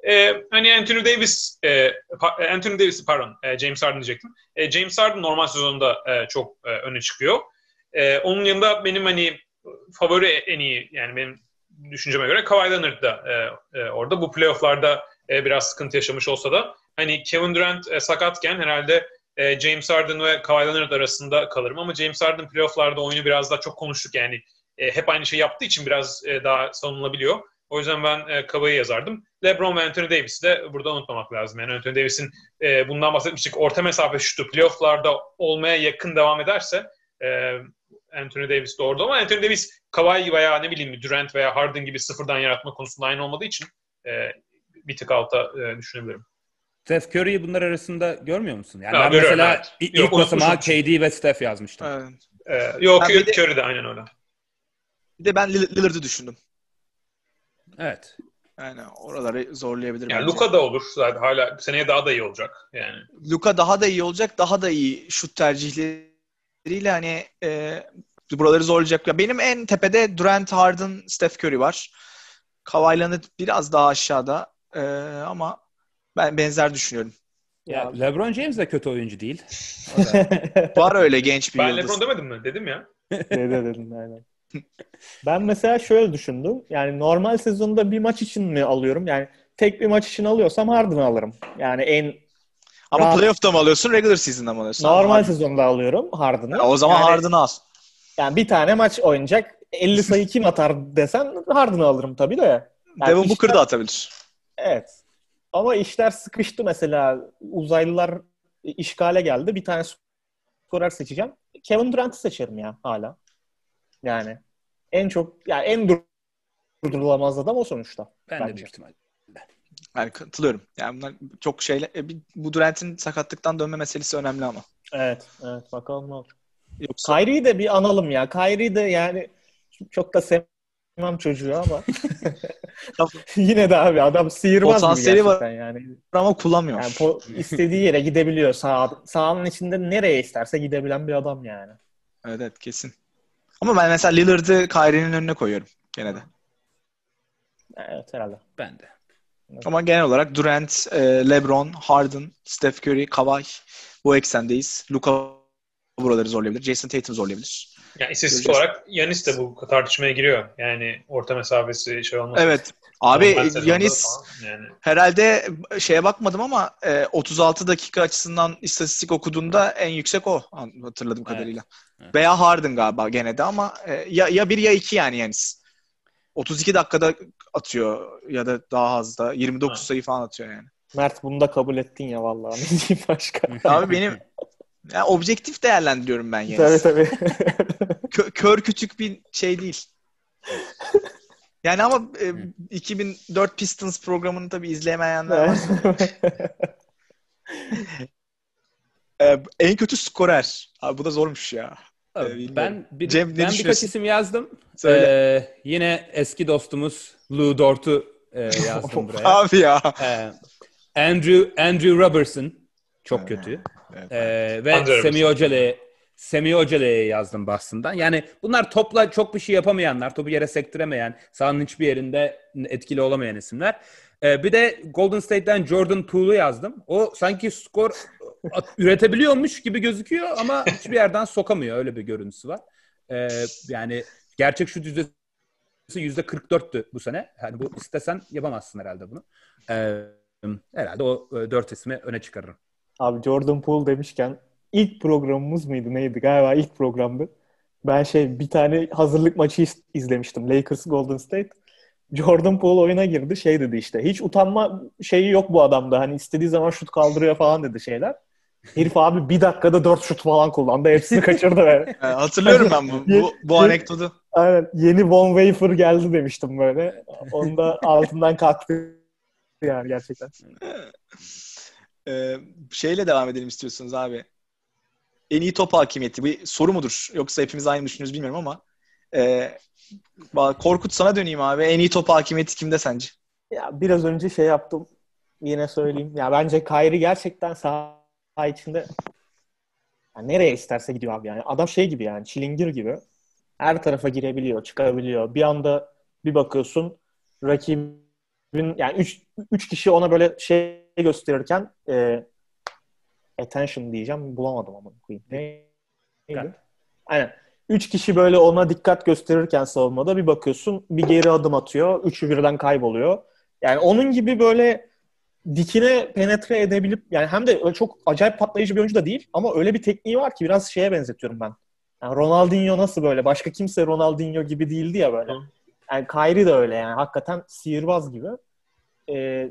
E, hani Anthony Davis, e, pa- Anthony Davis pardon, e, James Harden diyecektim. E, James Harden normal sezonda e, çok e, öne çıkıyor. E, onun yanında benim hani favori en iyi yani benim düşünceme göre Kawhi Leonard da e, e, orada. Bu playofflarda e, biraz sıkıntı yaşamış olsa da hani Kevin Durant e, sakatken herhalde e, James Harden ve Kawhi Leonard arasında kalırım ama James Harden playofflarda oyunu biraz daha çok konuştuk yani e, hep aynı şey yaptığı için biraz e, daha savunulabiliyor. O yüzden ben e, Kawhi'yi yazardım. LeBron ve Anthony Davis'i de burada unutmamak lazım. Yani Anthony Davis'in e, bundan bahsetmiştik. Orta mesafe şutu playofflarda olmaya yakın devam ederse e, Anthony Davis de orada ama Anthony Davis Kawhi veya ne bileyim Durant veya Harden gibi sıfırdan yaratma konusunda aynı olmadığı için e, bir tık alta e, düşünebilirim. Steph Curry'yi bunlar arasında görmüyor musun? Yani Ha, ben görüyorum, mesela evet. ilk Yok, basamağa. KD ve Steph yazmıştım. Evet. E, yok Ben bir de- Curry de aynen öyle. Bir de ben Lill- Lillard'ı düşündüm. Evet. Yani oraları zorlayabilir Yani bence. Luka da olur. Zaten hala seneye daha da iyi olacak. Yani Luka daha da iyi olacak. Daha da iyi şut tercihleriyle hani e, buraları zorlayacak. Ya benim en tepede Durant, Harden, Steph Curry var. Kawhi Leonard biraz daha aşağıda. E, ama ben benzer düşünüyorum. Ya, LeBron James de kötü oyuncu değil. Var öyle genç bir ben yıldız. LeBron demedim mi? Dedim ya. Dede dedin aynen. Ben mesela şöyle düşündüm. Yani normal sezonda bir maç için mi alıyorum? Yani tek bir maç için alıyorsam Harden'ı alırım. Yani en Ama Rahat. playoff'ta mı alıyorsun, regular season'da mı alıyorsun? normal Harden. sezonda alıyorum Harden'ı. Ya o zaman yani, Harden'ı al. Yani bir tane maç oynayacak. 50 sayı kim atar desen Harden'ı alırım tabii de. Yani Devin Booker da atabilir. Evet. Ama işler sıkıştı mesela. Uzaylılar işgale geldi. Bir tane skorer seçeceğim. Kevin Durant'ı seçerim ya hala. Yani en çok yani en dur- durdurulamaz adam o sonuçta. Ben de Bence. büyük ihtimalle. Yani katılıyorum. Yani bunlar çok şeyle e, bir- bu Durant'in sakatlıktan dönme meselesi önemli ama. Evet, evet bakalım ne olur. Yoksa Kyrie'yi de bir analım ya. Kyrie'yi de yani çok da sevmem çocuğu ama yine de abi adam gibi Potansiyeli var. yani. ama kullanmıyor. Yani po- istediği yere gidebiliyor. Sağ, sahanın içinde nereye isterse gidebilen bir adam yani. Evet, evet kesin. Ama ben mesela Lillard'ı Kyrie'nin önüne koyuyorum gene de. Evet herhalde. Ben de. Ama genel olarak Durant, e, LeBron, Harden, Steph Curry, Kawhi bu eksendeyiz. Luka buraları zorlayabilir. Jason Tatum zorlayabilir. Yani istatistik Göreceğiz. olarak Yanis de bu tartışmaya giriyor. Yani orta mesafesi şey olmaz. Evet. Abi Yanis Yani. herhalde şeye bakmadım ama e, 36 dakika açısından istatistik okuduğunda en yüksek o hatırladığım Evet. kadarıyla. Evet. Veya Harden galiba gene de ama e, ya, ya bir ya iki yani Yanis. 32 dakikada atıyor ya da daha az da 29 Evet. sayı falan atıyor yani. Mert bunu da kabul ettin ya vallahi. Ne diyeyim başka? Abi benim ya objektif değerlendiriyorum ben Yanis. tabii tabii. Kö- kör küçük bir şey değil. Yani ama e, 2004 Pistons programını tabii izleyemeyenler var. E, en kötü skorer. Abi bu da zormuş ya. Ee, bilmiyorum. ben bir, Cem, ben birkaç isim yazdım. Söyle. Ee, yine eski dostumuz Lou Dort'u e, yazdım buraya. Abi ya. Ee, Andrew Andrew Robertson çok kötü. Evet. Ee, ve Robertson. Hocale'ye Semih Hocale'ye yazdım bahsından. Yani bunlar topla çok bir şey yapamayanlar, topu yere sektiremeyen, sahanın hiçbir yerinde etkili olamayan isimler. Ee, bir de Golden State'den Jordan Poole'u yazdım. O sanki skor at- üretebiliyormuş gibi gözüküyor ama hiçbir yerden sokamıyor. Öyle bir görüntüsü var. Ee, yani gerçek şut yüzdesi yüzde 44'tü bu sene. Yani bu istesen yapamazsın herhalde bunu. Ee, herhalde o e, dört ismi öne çıkarırım. Abi Jordan Poole demişken ilk programımız mıydı neydi? Galiba ilk programdı. Ben şey bir tane hazırlık maçı iz- izlemiştim. Lakers Golden State. Jordan Poole oyuna girdi. Şey dedi işte. Hiç utanma şeyi yok bu adamda. Hani istediği zaman şut kaldırıyor falan dedi şeyler. Herif abi bir dakikada dört şut falan kullandı. Hepsini kaçırdı. Ee, hatırlıyorum ben bu, bu, bu anekdotu. Aynen. Yeni Von Wafer geldi demiştim böyle. Onu da altından kalktı yani gerçekten. Ee, şeyle devam edelim istiyorsunuz abi. En iyi top hakimiyeti. Bir soru mudur? Yoksa hepimiz aynı düşünüyoruz bilmiyorum ama. Ee, Korkut sana döneyim abi. En iyi top hakimiyeti kimde sence? Ya biraz önce şey yaptım. Yine söyleyeyim. Ya bence Kyrie gerçekten saha içinde ya nereye isterse gidiyor abi yani. Adam şey gibi yani çilingir gibi. Her tarafa girebiliyor, çıkabiliyor. Bir anda bir bakıyorsun rakibin yani üç, üç kişi ona böyle şey gösterirken e, attention diyeceğim bulamadım ama? Neydi? Dikkat. Aynen. Üç kişi böyle ona dikkat gösterirken savunmada bir bakıyorsun bir geri adım atıyor. Üçü birden kayboluyor. Yani onun gibi böyle dikine penetre edebilip yani hem de öyle çok acayip patlayıcı bir oyuncu da değil ama öyle bir tekniği var ki biraz şeye benzetiyorum ben. Yani Ronaldinho nasıl böyle? Başka kimse Ronaldinho gibi değildi ya böyle. Yani Kyrie de öyle yani. Hakikaten sihirbaz gibi. Ee,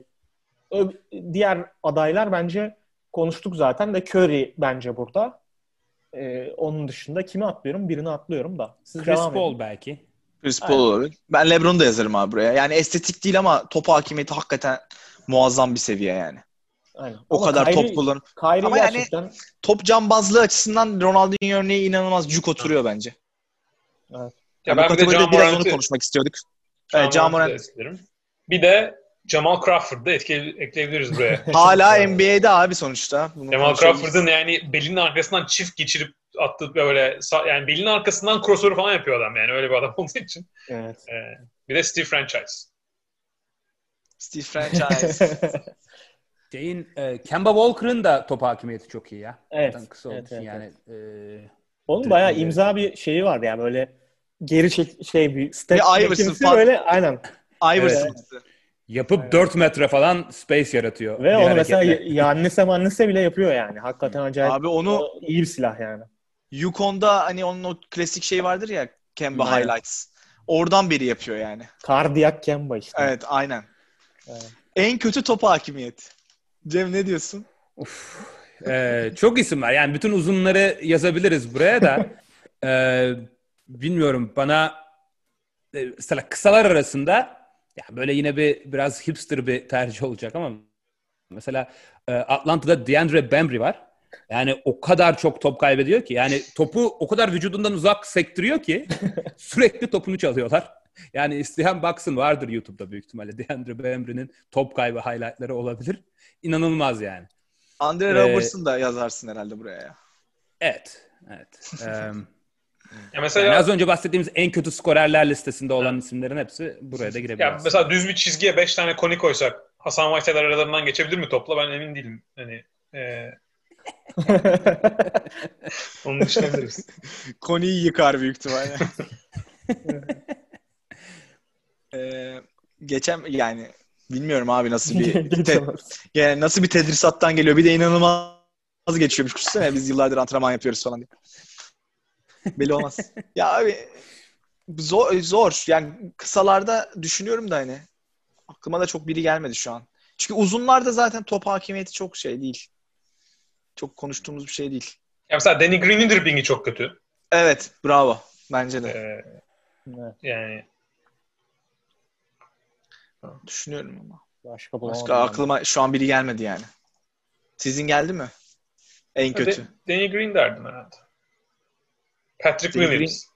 diğer adaylar bence konuştuk zaten de Curry bence burada. Ee, onun dışında kimi atlıyorum? Birini atlıyorum da. Siz Chris devam Paul edin. belki. Chris Paul olabilir. Ben LeBron'u da yazarım abi buraya. Yani estetik değil ama top hakimiyeti hakikaten muazzam bir seviye yani. Aynen. O Ama kadar Kyrie- top kullanıp Kyrie Ama yani- gerçekten top cambazlığı açısından Ronaldinho örneği inanılmaz cuk oturuyor bence. Ya Ya bu ben bir de John biraz onu konuşmak istiyorduk. Evet, John Morant'ı Morant. Bir de Jamal Crawford'ı da ekleyebiliriz buraya. Hala NBA'de abi sonuçta. Bunu Jamal. Crawford'ın yani belinin arkasından çift geçirip attığı böyle yani belinin arkasından crossover falan yapıyor adam yani öyle bir adam olduğu için. evet. Ee, bir de Steve Franchise. Steve Franchise. Şeyin e, Kemba Walker'ın da top hakimiyeti çok iyi ya. Evet, Zaten kısa evet, evet, yani e, Onun bayağı Evet. imza bir şeyi var ya böyle geri çek şey bir step Bir Iverson çekimsi falan. böyle aynen. Iverson. yapıp 4 metre falan space yaratıyor. Ve onu mesela hareketle. Yannese Mannese bile yapıyor yani. Hakikaten acayip. Abi onu o iyi bir silah yani. Yukon'da hani onun o klasik şey vardır ya Kemba Aynen. Highlights. Oradan beri yapıyor yani. Kardiyak Kemba işte. Evet aynen. Evet. En kötü top hakimiyet. Cem ne diyorsun? Ee, çok isim var. Yani bütün uzunları yazabiliriz buraya da. Ee, bilmiyorum bana e, mesela kısalar arasında ya böyle yine bir biraz hipster bir tercih olacak ama mesela e, Atlanta'da DeAndre Bembry var. Yani o kadar çok top kaybediyor ki yani topu o kadar vücudundan uzak sektiriyor ki sürekli topunu çalıyorlar. Yani isteyen baksın vardır YouTube'da büyük ihtimalle DeAndre Bembry'nin top kaybı highlightları olabilir. İnanılmaz yani. Andre Ee, Roberts'ın da yazarsın herhalde buraya ya. Evet. Evet. Eee, Ya mesela yani az önce bahsettiğimiz en kötü skorerler listesinde olan isimlerin hepsi buraya da ya girebilir. mesela düz bir çizgiye 5 tane koni koysak Hasan Whitehead aralarından geçebilir mi topla ben emin değilim. Hani e, onu düşünebiliriz. Koni'yi yıkar büyük ihtimalle. ee, geçen yani bilmiyorum abi nasıl bir te- yani nasıl bir tedrisattan geliyor. Bir de inanılmaz geçiyormuş. Düşünsene biz yıllardır antrenman yapıyoruz falan diye. Belli olmaz. ya abi zor, zor. Yani kısalarda düşünüyorum da hani aklıma da çok biri gelmedi şu an. Çünkü uzunlarda zaten top hakimiyeti çok şey değil. Çok konuştuğumuz bir şey değil. Ya mesela Danny Green'in dribblingi çok kötü. Evet, bravo. Bence de. Ee, Evet, yani Düşünüyorum ama. Başka. Başka aklıma şu an biri gelmedi yani. Sizin geldi mi? En kötü. De- Danny Green derdim herhalde. Patrick Williams.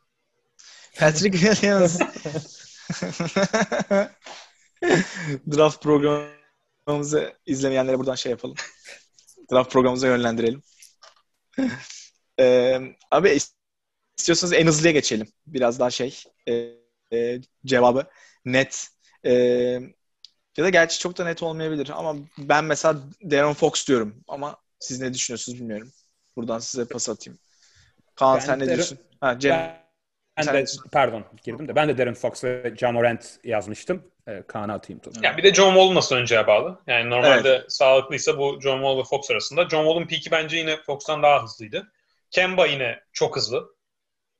Patrick Williams. Draft programımızı izlemeyenlere buradan şey yapalım. Draft programımıza yönlendirelim. Ee, abi istiyorsanız en hızlıya geçelim. Biraz daha şey e, e, cevabı net. E, ya da gerçi çok da net olmayabilir ama ben mesela Darren Fox diyorum ama siz ne düşünüyorsunuz bilmiyorum. Buradan size pas atayım. Kaan Ben sen ne diyorsun? Ha, Cem, Ben Sen- de, pardon girdim de ben de Darren Fox ve John Morant yazmıştım. Ee, Kaan'a atayım topu. Ya bir de John Wall nasıl önceye bağlı. Yani normalde sağlıklıysa bu John Wall ve Fox arasında. John Wall'un peak'i bence yine Fox'tan daha hızlıydı. Kemba yine çok hızlı.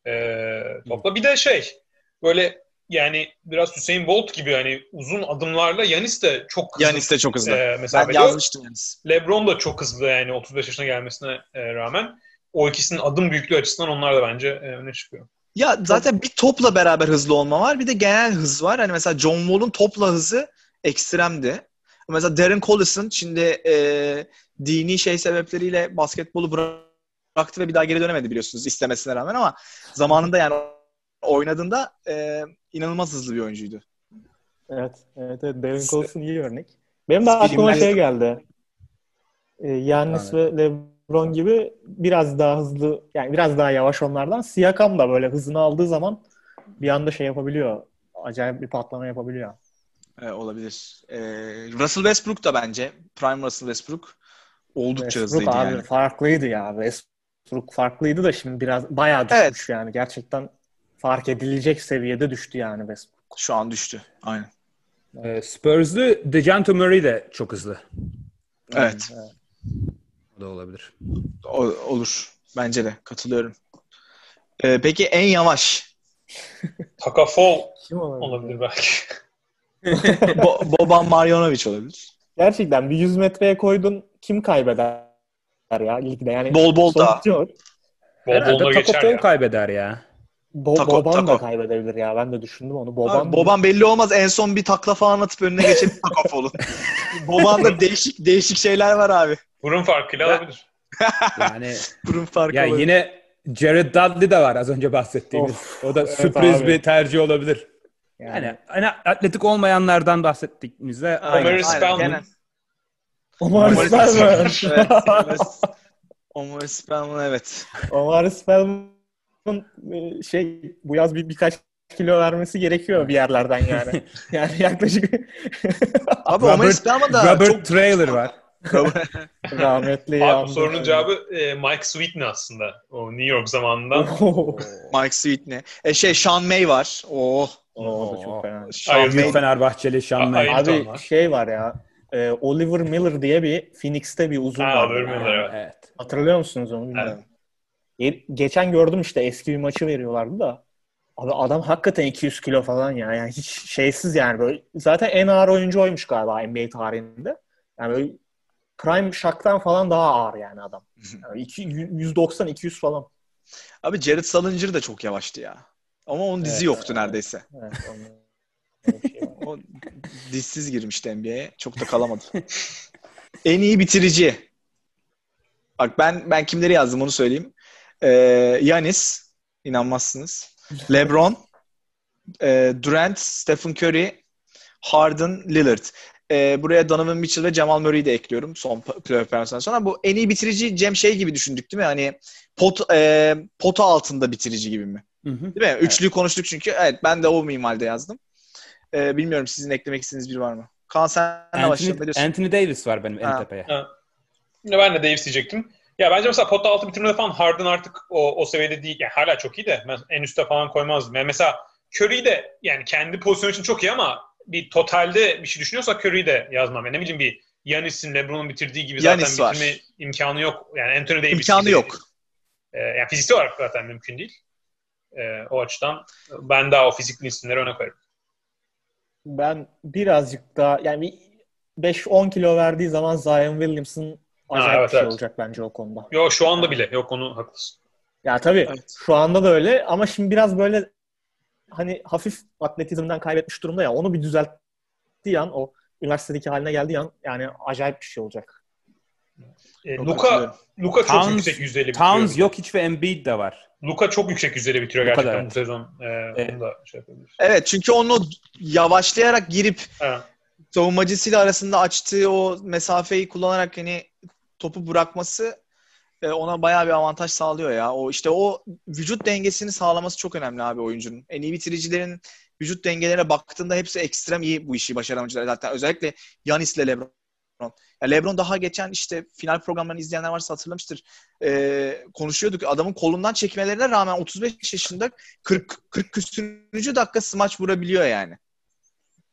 Ee, topla. Bir de şey böyle yani biraz Hüseyin Bolt gibi hani uzun adımlarla Yanis de çok hızlı. Yanis de çok hızlı. e, ben mesafe yazmıştım Yanis. LeBron da çok hızlı yani 35 yaşına gelmesine e, rağmen. O ikisinin adım büyüklüğü açısından onlar da bence e, öne çıkıyor. Ya zaten bir topla beraber hızlı olma var. Bir de genel hız var. Hani mesela John Wall'un topla hızı ekstremdi. Mesela Darren Collison şimdi e, dini şey sebepleriyle basketbolu bıraktı ve bir daha geri dönemedi biliyorsunuz istemesine rağmen ama zamanında yani oynadığında e, inanılmaz hızlı bir oyuncuydu. Evet, evet, evet. Darren Collison iyi örnek. Benim de aklıma şey geldi. Yannis ve LeBron gibi biraz daha hızlı, yani biraz daha yavaş onlardan. Siakam da böyle hızını aldığı zaman bir anda şey yapabiliyor. Acayip bir patlama yapabiliyor. E, olabilir. E, Russell Westbrook da bence. Prime Russell Westbrook oldukça Westbrook hızlıydı abi yani. farklıydı ya. Westbrook farklıydı da şimdi biraz bayağı düşmüş yani. Gerçekten fark edilecek seviyede düştü yani Westbrook. Şu an düştü. Aynen. Ee, Spurs'lu DeJounte Murray de çok hızlı. Evet. O da olabilir. O- olur. Bence de. Katılıyorum. E, peki en yavaş? Taka Fall Kim olabilir? olabilir belki. Bo- Boban Marjanovic olabilir. Gerçekten bir 100 metreye koydun kim kaybeder ya ligde yani. Bol bol da. Bol Taco geçer ya. kaybeder ya. Bo- Tako- Boban Tako. da kaybedebilir ya. Ben de düşündüm onu. Boban, Abi, Boban belli olmaz. En son bir takla falan atıp önüne geçip takafolu. Boban'da değişik değişik şeyler var abi. Burun farkıyla Ben- alabilir. Yani Burun farkı ya olabilir. yine Jared Dudley de var az önce bahsettiğimiz. Of, o da evet sürpriz abi. bir tercih olabilir. yani. Yani hani atletik olmayanlardan bahsettiğimizde aynen, Spellman. Omar Omar Spellman. Omar- Omar Spellman evet. Omar Spellman'ın e, şey bu yaz bir birkaç kilo vermesi gerekiyor bir yerlerden yani. yani yaklaşık Abi Omar Spellman da Robert çok Trailer var. rahmetli Abi bu yandı. sorunun cevabı e, Mike Sweetney aslında. O New York zamanında. Mike Sweetney. E şey Sean May var. Oh. o da çok fena. Sean. May. Fenerbahçeli Sean May. Abi şey var ya e, Oliver Miller diye bir Phoenix'te bir uzun Ha, var. Oliver Miller, evet. Evet. Hatırlıyor musunuz onu? bilmiyorum. Ge- Geçen gördüm işte eski bir maçı veriyorlardı da. Abi adam hakikaten 200 kilo falan ya. Yani hiç şeysiz yani böyle. Zaten en ağır oyuncu oymuş galiba NBA tarihinde. Yani böyle Prime Shaq'tan falan daha ağır yani adam. Yani iki- 190-200 falan. Abi Jared Salinger de çok yavaştı ya. Ama onun dizi Evet, yoktu neredeyse. Evet, onun- şey. O dizsiz girmişti NBA'ye. Çok da kalamadı. en iyi bitirici. Bak ben ben kimleri yazdım onu söyleyeyim. Ee, Yanis. inanmazsınız. LeBron. e, Durant. Stephen Curry. Harden. Lillard. Ee, buraya Donovan Mitchell ve Jamal Murray'i de ekliyorum son playoff performansından sonra. Bu en iyi bitirici Cem şey gibi düşündük değil mi? Hani pot e, pota altında bitirici gibi mi? Hı hı. Değil mi? Üçlüyü konuştuk çünkü. Evet ben de o minvalde yazdım. Ee, bilmiyorum sizin eklemek istediğiniz biri var mı? Kaan başlayalım. Ne Anthony, diyorsun? Anthony Davis var benim en tepeye. Ben de Davis diyecektim. Ya bence mesela pot altı bitirmede falan Harden artık o, o seviyede değil. Yani hala çok iyi de ben en üste falan koymazdım. Yani mesela Curry de yani kendi pozisyonu için çok iyi ama bir totalde bir şey düşünüyorsak Curry'i de yazmam. Yani ne bileyim bir Yanis'in, LeBron'un bitirdiği gibi Giannis zaten var. bitirme imkanı yok. Yani Anthony Davis İmkanı yok. E, yani fiziksel olarak zaten mümkün değil. E, o açıdan ben daha o fizikli isimleri öne koyarım. Ben birazcık daha yani bir 5-10 kilo verdiği zaman Zion Williamson acayip Ha, evet, bir şey evet. olacak bence o konuda. Yok şu anda bile. Yok onu haklısın. Ya tabii Evet. şu anda da öyle ama şimdi biraz böyle hani hafif atletizmden kaybetmiş durumda ya onu bir düzelttiği an o üniversitedeki haline geldiği an yani acayip bir şey olacak. E, Luka. Luka çok Towns- yüksek yüzdeli bitiriyor. Towns yok hiç ve Embiid de var. Luka çok yüksek yüzdeli bitiriyor Luka gerçekten evet. bu sezon. E, Evet. Onu da şey yapabilir. Evet çünkü onu yavaşlayarak girip Evet. savunmacısıyla arasında açtığı o mesafeyi kullanarak hani topu bırakması ona bayağı bir avantaj sağlıyor ya. O işte o vücut dengesini sağlaması çok önemli abi oyuncunun. En iyi bitiricilerin vücut dengelerine baktığında hepsi ekstrem iyi bu işi başaran oyuncular. Zaten özellikle Yanis'le LeBron. Ya LeBron daha geçen işte final programlarını izleyenler varsa hatırlamıştır. E, konuşuyorduk. Adamın kolundan çekmelerine rağmen 35 yaşında 40 40 küsürüncü dakika smaç vurabiliyor yani.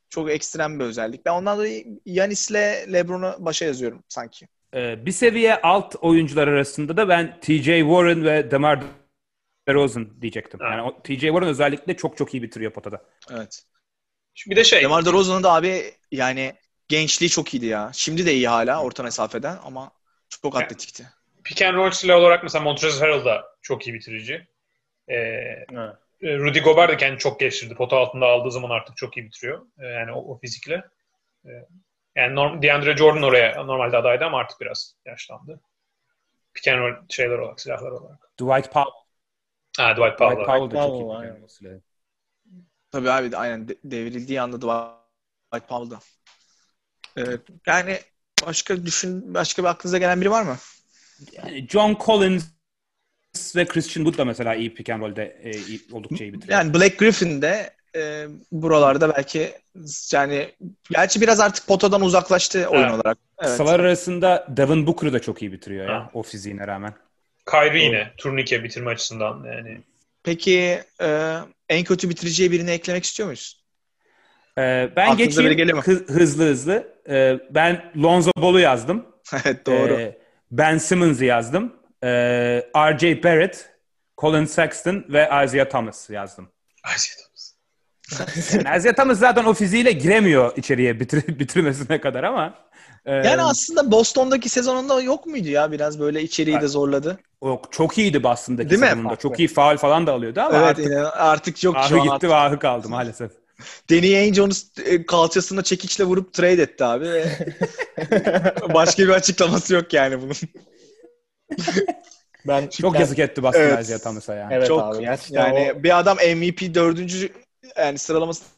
Çok ekstrem bir özellik. Ben ondan dolayı Yanis'le LeBron'u başa yazıyorum sanki. Ee, bir seviye alt oyuncular arasında da ben TJ Warren ve DeMar DeRozan diyecektim. Ha. Yani TJ Warren özellikle çok çok iyi bitiriyor potada. Evet. Bir de şey, DeMar DeRozan'ın da abi yani gençliği çok iyiydi ya. Şimdi de iyi hala orta mesafeden ama çok Evet. atletikti. pick and roll silahı olarak mesela Montrezl Harrell da çok iyi bitirici. E, Ha. E, Rudy Gobert de kendini çok geliştirdi. Pota altında aldığı zaman artık çok iyi bitiriyor. E, yani o, o fizikle. E, yani norm, DeAndre Jordan oraya normalde adaydı ama artık biraz yaşlandı. Pick and roll şeyler olarak, silahlar olarak. Dwight Powell. Ha, Dwight Powell. Dwight Powell da çok iyi. Tabii abi aynen de- devrildiği anda Dwight Powell'da. Evet. Yani başka düşün başka bir aklınıza gelen biri var mı? Yani John Collins ve Christian Wood da mesela iyi pick and roll'de e, iyi, oldukça iyi bitiriyor. Yani Black Griffin de e, buralarda belki yani gerçi biraz artık potadan uzaklaştı oyun Evet. olarak. Evet. Kısalar arasında Devin Booker da çok iyi bitiriyor ya Ha. o fiziğine rağmen. Kyrie yine turnike bitirme açısından yani. Peki e, en kötü bitiriciye birini eklemek istiyor muyuz? Ee, ben Aklınıza geçeyim hızlı hızlı. Ee, ben Lonzo Ball'u yazdım. evet doğru. Ee, ben Simmons'ı yazdım. Ee, R.J. Barrett, Colin Sexton ve Isaiah Thomas yazdım. Ay, Yani Isaiah Thomas zaten o fiziğiyle giremiyor içeriye bitir bitirmesine kadar ama e, Yani aslında Boston'daki sezonunda yok muydu ya biraz böyle içeriği de zorladı. o çok iyiydi Boston'daki Değil mi? sezonunda. Çok iyi faul falan da alıyordu ama evet artık yine artık yok şu ahı an. gitti ve ahı kaldı maalesef. Danny Ainge onu e, kalçasına çekiçle vurup trade etti abi. Başka bir açıklaması yok yani bunun. Ben Çok yazık etti Boston Evet. Isaiah Thomas'a yani. Evet Çok abi gerçekten yani o- bir adam MVP dördüncü yani sıralamasında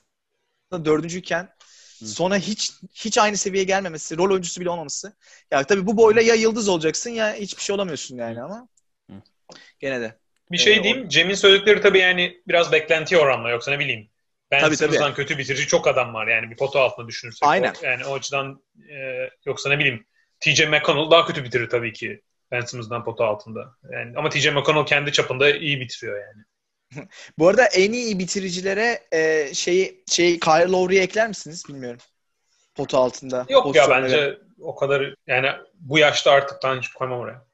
dördüncüyken sonra hiç hiç aynı seviyeye gelmemesi, rol oyuncusu bile olmaması. Ya tabii bu boyla ya yıldız olacaksın ya hiçbir şey olamıyorsun yani ama Hı. gene de. Bir şey Ee, diyeyim. Cem'in söyledikleri tabii yani biraz beklentiye oranla yoksa ne bileyim. Ben Tabii, Simmons'dan kötü bitirici çok adam var yani bir pota altında düşünürsek. Aynen. O- yani o açıdan e, yoksa ne bileyim TJ McConnell daha kötü bitirir tabii ki. Ben pota altında. Yani, ama TJ McConnell kendi çapında iyi bitiriyor yani. Bu arada en iyi bitiricilere e, şeyi şey Kyle Lowry'i ekler misiniz bilmiyorum. Potu altında. Yok ya bence o kadar yani bu yaşta artık ben hiç koymam oraya.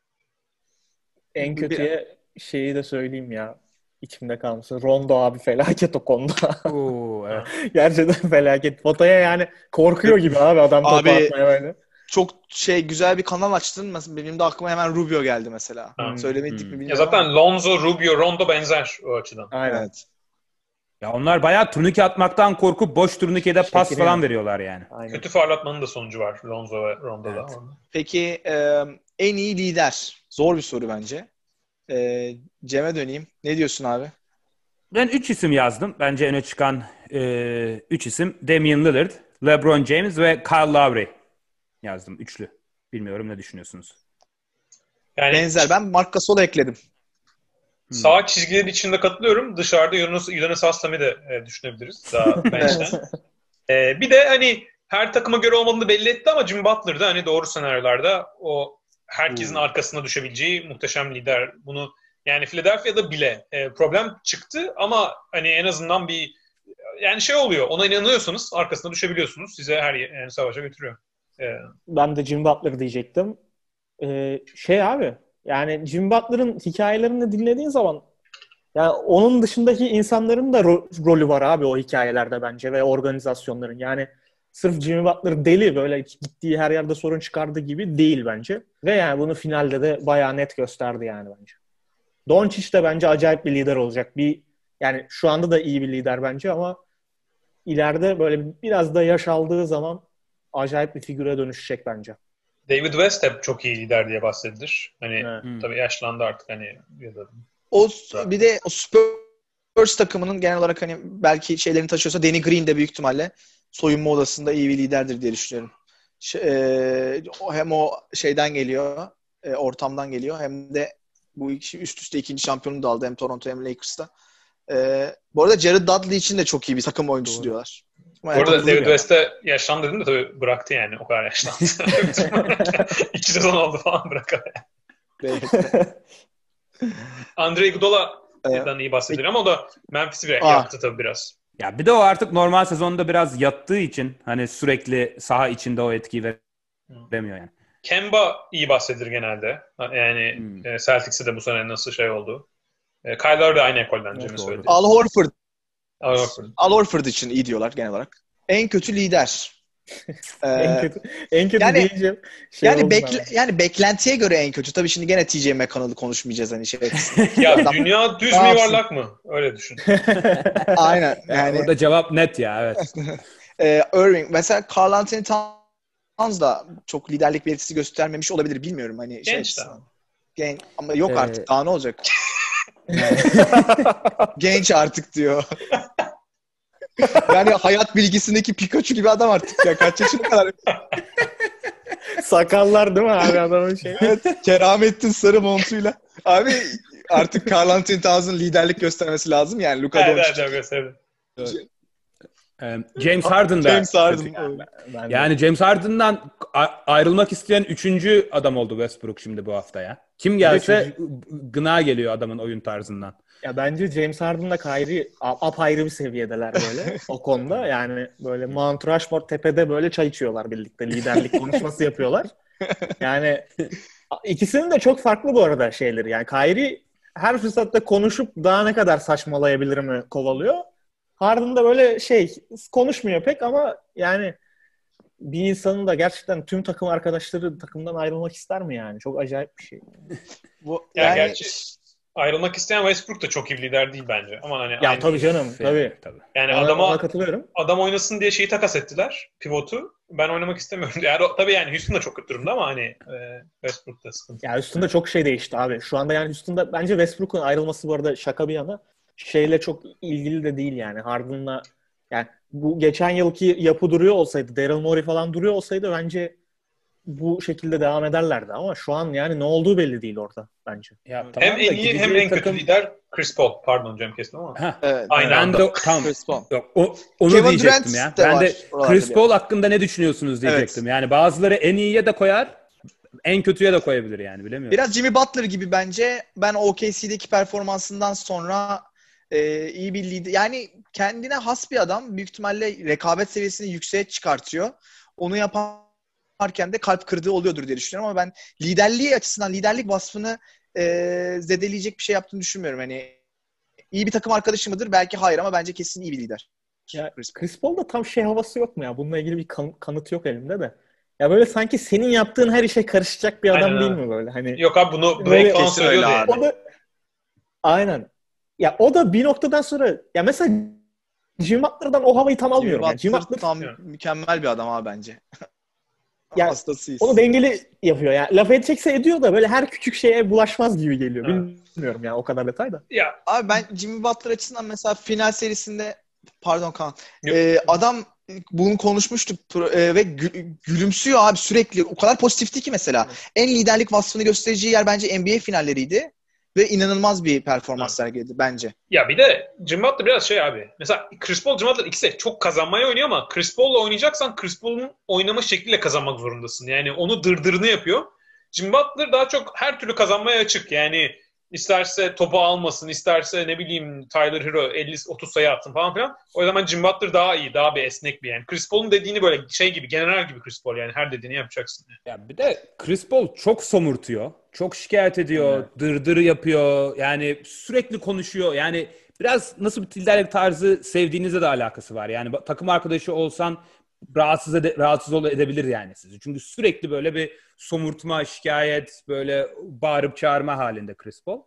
en kötüye şeyi de söyleyeyim ya. içimde kalması. Rondo abi felaket o konuda. Oo, evet. Gerçekten felaket. Potaya yani korkuyor gibi abi adam topu Abi- atmaya böyle. Çok şey güzel bir kanal açtın. Mesela benim de aklıma hemen Rubio geldi mesela. Hmm. Söylemedik Hmm. mi Ya bilmiyorum. zaten Lonzo, Rubio, Rondo benzer o açıdan. Aynen. Evet. Ya onlar bayağı turnike atmaktan korkup boş turnikede pas falan veriyorlar yani. Aynen. Kötü farlatmanın da sonucu var Lonzo ve Rondo'da. Evet. Peki e, en iyi lider. Zor bir soru bence. E, Cem'e döneyim. Ne diyorsun abi? Ben 3 isim yazdım. Bence öne çıkan 3 isim. Damian Lillard, LeBron James ve Kyle Lowry yazdım. Üçlü. Bilmiyorum ne düşünüyorsunuz? Yani Benzer. Ben Marc Gasol'u ekledim. Sağ çizgileri içinde katılıyorum. Dışarıda Yunus, Yunus Aslam'ı da e, düşünebiliriz. Daha bench'ten. E, bir de hani her takıma göre olmadığını belli etti ama Jimmy Butler da hani doğru senaryolarda o herkesin Hmm. arkasına düşebileceği muhteşem lider. Bunu yani Philadelphia'da bile e, problem çıktı ama hani en azından bir yani şey oluyor. Ona inanıyorsanız arkasına düşebiliyorsunuz. Size her yani savaşa götürüyor. E, Ben de Jim Butler diyecektim. Ee, şey abi yani Jim Butler'ın hikayelerini dinlediğin zaman yani onun dışındaki insanların da ro- rolü var abi o hikayelerde bence ve organizasyonların. Yani sırf Jimmy Butler deli böyle gittiği her yerde sorun çıkardı gibi değil bence. Ve yani bunu finalde de bayağı net gösterdi yani bence. Doncic de bence acayip bir lider olacak. Bir yani şu anda da iyi bir lider bence ama ileride böyle biraz da yaş aldığı zaman acayip bir figüre dönüşecek bence. David West hep çok iyi lider diye bahsedilir. Hani Evet. Hmm. tabii yaşlandı artık hani ya da O bir de o Spurs takımının genel olarak hani belki şeylerini taşıyorsa Danny Green de büyük ihtimalle soyunma odasında iyi bir liderdir diye düşünüyorum. Ş- e, o- hem o şeyden geliyor, e, ortamdan geliyor hem de bu iki üst üste ikinci şampiyonu da aldı hem Toronto hem Lakers'ta. E, bu arada Jared Dudley için de çok iyi bir takım oyuncusu Doğru. diyorlar. Bu arada Katılıyorum David. West'e yaşlandı dedim de tabii bıraktı yani. O kadar yaşlandı. İki sezon oldu falan bırakalı. Andre Iguodala'dan iyi bahsedilir ama o da Memphis'i bir Aa. yaktı tabii biraz. Ya bir de o artık normal sezonda biraz yattığı için hani sürekli saha içinde o etkiyi veremiyor yani. Kemba iyi bahsedilir genelde. Yani Hmm. e, Celtics'e de bu sene nasıl şey oldu. E, Kyle Lowry de aynı ekolden Evet, söyledi. Al Horford, Al Horford. Al Horford için iyi diyorlar genel olarak. En kötü lider. Ee, en kötü, en kötü yani- deyince şey yani bekle, yani beklentiye göre en kötü. Tabii şimdi gene TJ McConnell'ı konuşmayacağız hani şey. Ya dünya düz mü yuvarlak mı? Öyle düşün. Aynen. Yani orada cevap net ya evet. e, Irving mesela Carl Anthony Towns da çok liderlik belirtisi göstermemiş olabilir bilmiyorum hani şey Genç açısından. Genç ama yok Ee, artık daha ne olacak? Genç artık diyor. yani hayat bilgisindeki Pikachu gibi adam artık ya. Kaç yaşına kadar? Sakallar değil mi abi adamın şey? Evet, Keramettin sarı montuyla. Abi artık Carl Anthony Towns'ın liderlik göstermesi lazım yani. Luka Evet Doncic. evet evet. Ee, James Harden da. James Harden. Yani James Harden'dan ayrılmak isteyen üçüncü adam oldu Westbrook şimdi bu hafta ya. Kim gelse gına geliyor adamın oyun tarzından. Ya bence James Harden'la Kyrie apayrı bir seviyedeler böyle o konuda. Yani böyle Mount Rushmore tepede böyle çay içiyorlar birlikte. Liderlik konuşması yapıyorlar. Yani ikisinin de çok farklı bu arada şeyleri. Yani Kyrie her fırsatta konuşup daha ne kadar saçmalayabilir mi kovalıyor. Harden da böyle şey konuşmuyor pek ama yani bir insanın da gerçekten tüm takım arkadaşları takımdan ayrılmak ister mi yani? Çok acayip bir şey. Bu, Ya yani gerçi ayrılmak isteyen Westbrook da çok iyi bir lider değil bence. Ama hani Ya aynı- tabii canım tabii. tabii. yani Ona, adama ona katılıyorum. adam oynasın diye şeyi takas ettiler. Pivotu. Ben oynamak istemiyorum. Yani tabii yani Houston da çok kötü durumda ama hani e, Westbrook da sıkıntı. Ya üstünde çok şey değişti abi. Şu anda yani üstünde bence Westbrook'un ayrılması bu arada şaka bir yana şeyle çok ilgili de değil yani. Harden'la yani bu geçen yılki yapı duruyor olsaydı, Daryl Morey falan duruyor olsaydı bence bu şekilde devam ederlerdi ama şu an yani ne olduğu belli değil orada bence. Ya, hem tamam da en iyi hem en kötü takım- lider Chris Paul. Pardon Cem kestim ama. Evet. Aynı ben anda. de tamam. Chris Paul. Yok, o, onu Kevin diyecektim Durant ya. de Ben de Chris Paul hakkında ne düşünüyorsunuz diyecektim. Yani bazıları en iyiye de koyar, en kötüye de koyabilir yani bilemiyorum. Biraz Jimmy Butler gibi bence. Ben OKC'deki performansından sonra e, iyi bir lider. Yani kendine has bir adam. Büyük ihtimalle rekabet seviyesini yükseğe çıkartıyor. Onu yaparken de kalp kırdığı oluyordur diye düşünüyorum ama ben liderliği açısından liderlik vasfını e, zedeleyecek bir şey yaptığını düşünmüyorum. Hani iyi bir takım arkadaşı mıdır? Belki hayır ama bence kesin iyi bir lider. Ya Chris Paul. Chris Paul'da tam şey havası yok mu ya? Bununla ilgili bir kan- kanıt yok elimde de. Ya böyle sanki senin yaptığın her işe karışacak bir adam Aynen değil mi böyle? Hani Yok abi bunu Böyle Blake kesin söylüyordu öyle yani. abi. O da aynen. Ya o da bir noktadan sonra ya mesela Jimmy Butler'dan o havayı tam almıyorum. Yani Jimmy Butler tam mükemmel bir adam abi bence. Ya, Hastasıyız. onu dengeli yapıyor. Yani laf edecekse ediyor da böyle her küçük şeye bulaşmaz gibi geliyor. Evet. Bilmiyorum ya o kadar detay da. Ya Abi ben Jimmy Butler açısından mesela final serisinde pardon Kaan Yok. e, adam bunu konuşmuştuk e, ve gü- gülümsüyor abi sürekli. O kadar pozitifti ki mesela. En liderlik vasfını göstereceği yer bence NBA finalleriydi. Ve inanılmaz bir performans sergiledi bence. Ya bir de Jimmy Butler biraz şey abi. Mesela Chris Paul, Jimmy Butler ikisi de çok kazanmaya oynuyor ama Chris Paul'la oynayacaksan Chris Paul'un oynama şekliyle kazanmak zorundasın. Yani onu dırdırını yapıyor. Jimmy Butler daha çok her türlü kazanmaya açık. Yani isterse topu almasın, isterse ne bileyim Tyler Hero 50-30 sayı atsın falan filan. O zaman Jimmy Butler daha iyi, daha bir esnek bir yani. Chris Paul'un dediğini böyle şey gibi, general gibi Chris Paul yani her dediğini yapacaksın. Ya bir de Chris Paul çok somurtuyor. Çok şikayet ediyor. Dırdır yapıyor. Yani sürekli konuşuyor. Yani biraz nasıl bir liderlik tarzı sevdiğinizle de alakası var. Yani takım arkadaşı olsan rahatsız ede- rahatsız edebilir yani sizi. Çünkü sürekli böyle bir somurtma, şikayet, böyle bağırıp çağırma halinde Chris Paul.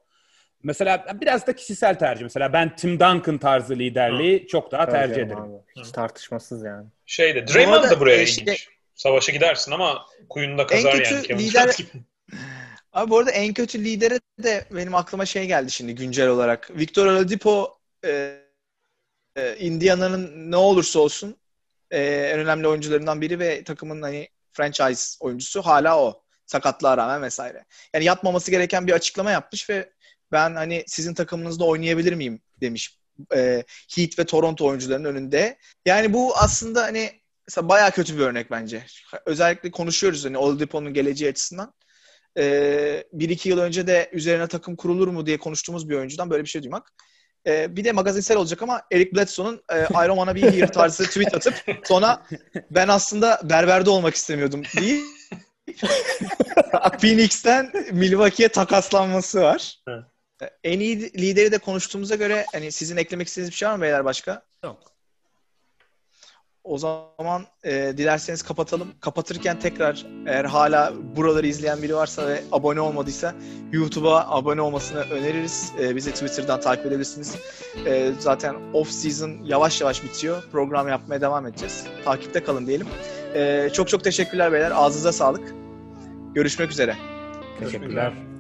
Mesela biraz da kişisel tercih. Mesela ben Tim Duncan tarzı liderliği çok daha tercih Tabii ederim. canım abi. Hiç tartışmasız yani. Şeyde, Draymond da buraya e, ilginç. şey- Savaşa gidersin ama kuyunda kazar En kötü yani. Kevin lider-. Abi bu arada en kötü lidere de benim aklıma şey geldi şimdi güncel olarak. Victor Oladipo e, e, Indiana'nın ne olursa olsun e, en önemli oyuncularından biri ve takımın hani franchise oyuncusu hala o. Sakatlığa rağmen vesaire. Yani yapmaması gereken bir açıklama yapmış ve ben hani sizin takımınızda oynayabilir miyim demiş. E, Heat ve Toronto oyuncularının önünde. Yani bu aslında hani mesela bayağı kötü bir örnek bence. Özellikle konuşuyoruz hani Oladipo'nun geleceği açısından. Ee, bir iki yıl önce de üzerine takım kurulur mu diye konuştuğumuz bir oyuncudan böyle bir şey duymak. Ee, bir de magazinsel olacak ama Eric Bledsoe'nun e, I don't wanna be here tarzı tweet atıp sonra ben aslında berberde olmak istemiyordum deyip Phoenix'ten Milwaukee'ye takaslanması var. Evet. Ee, En iyi lideri de konuştuğumuza göre hani sizin eklemek istediğiniz bir şey var mı beyler başka? Yok. O zaman e, dilerseniz kapatalım. Kapatırken tekrar eğer hala buraları izleyen biri varsa ve abone olmadıysa YouTube'a abone olmasını öneririz. E, bizi Twitter'dan takip edebilirsiniz. E, zaten off season yavaş yavaş bitiyor. Program yapmaya devam edeceğiz. Takipte kalın diyelim. E, çok çok teşekkürler beyler. Ağzınıza sağlık. Görüşmek üzere. Teşekkürler.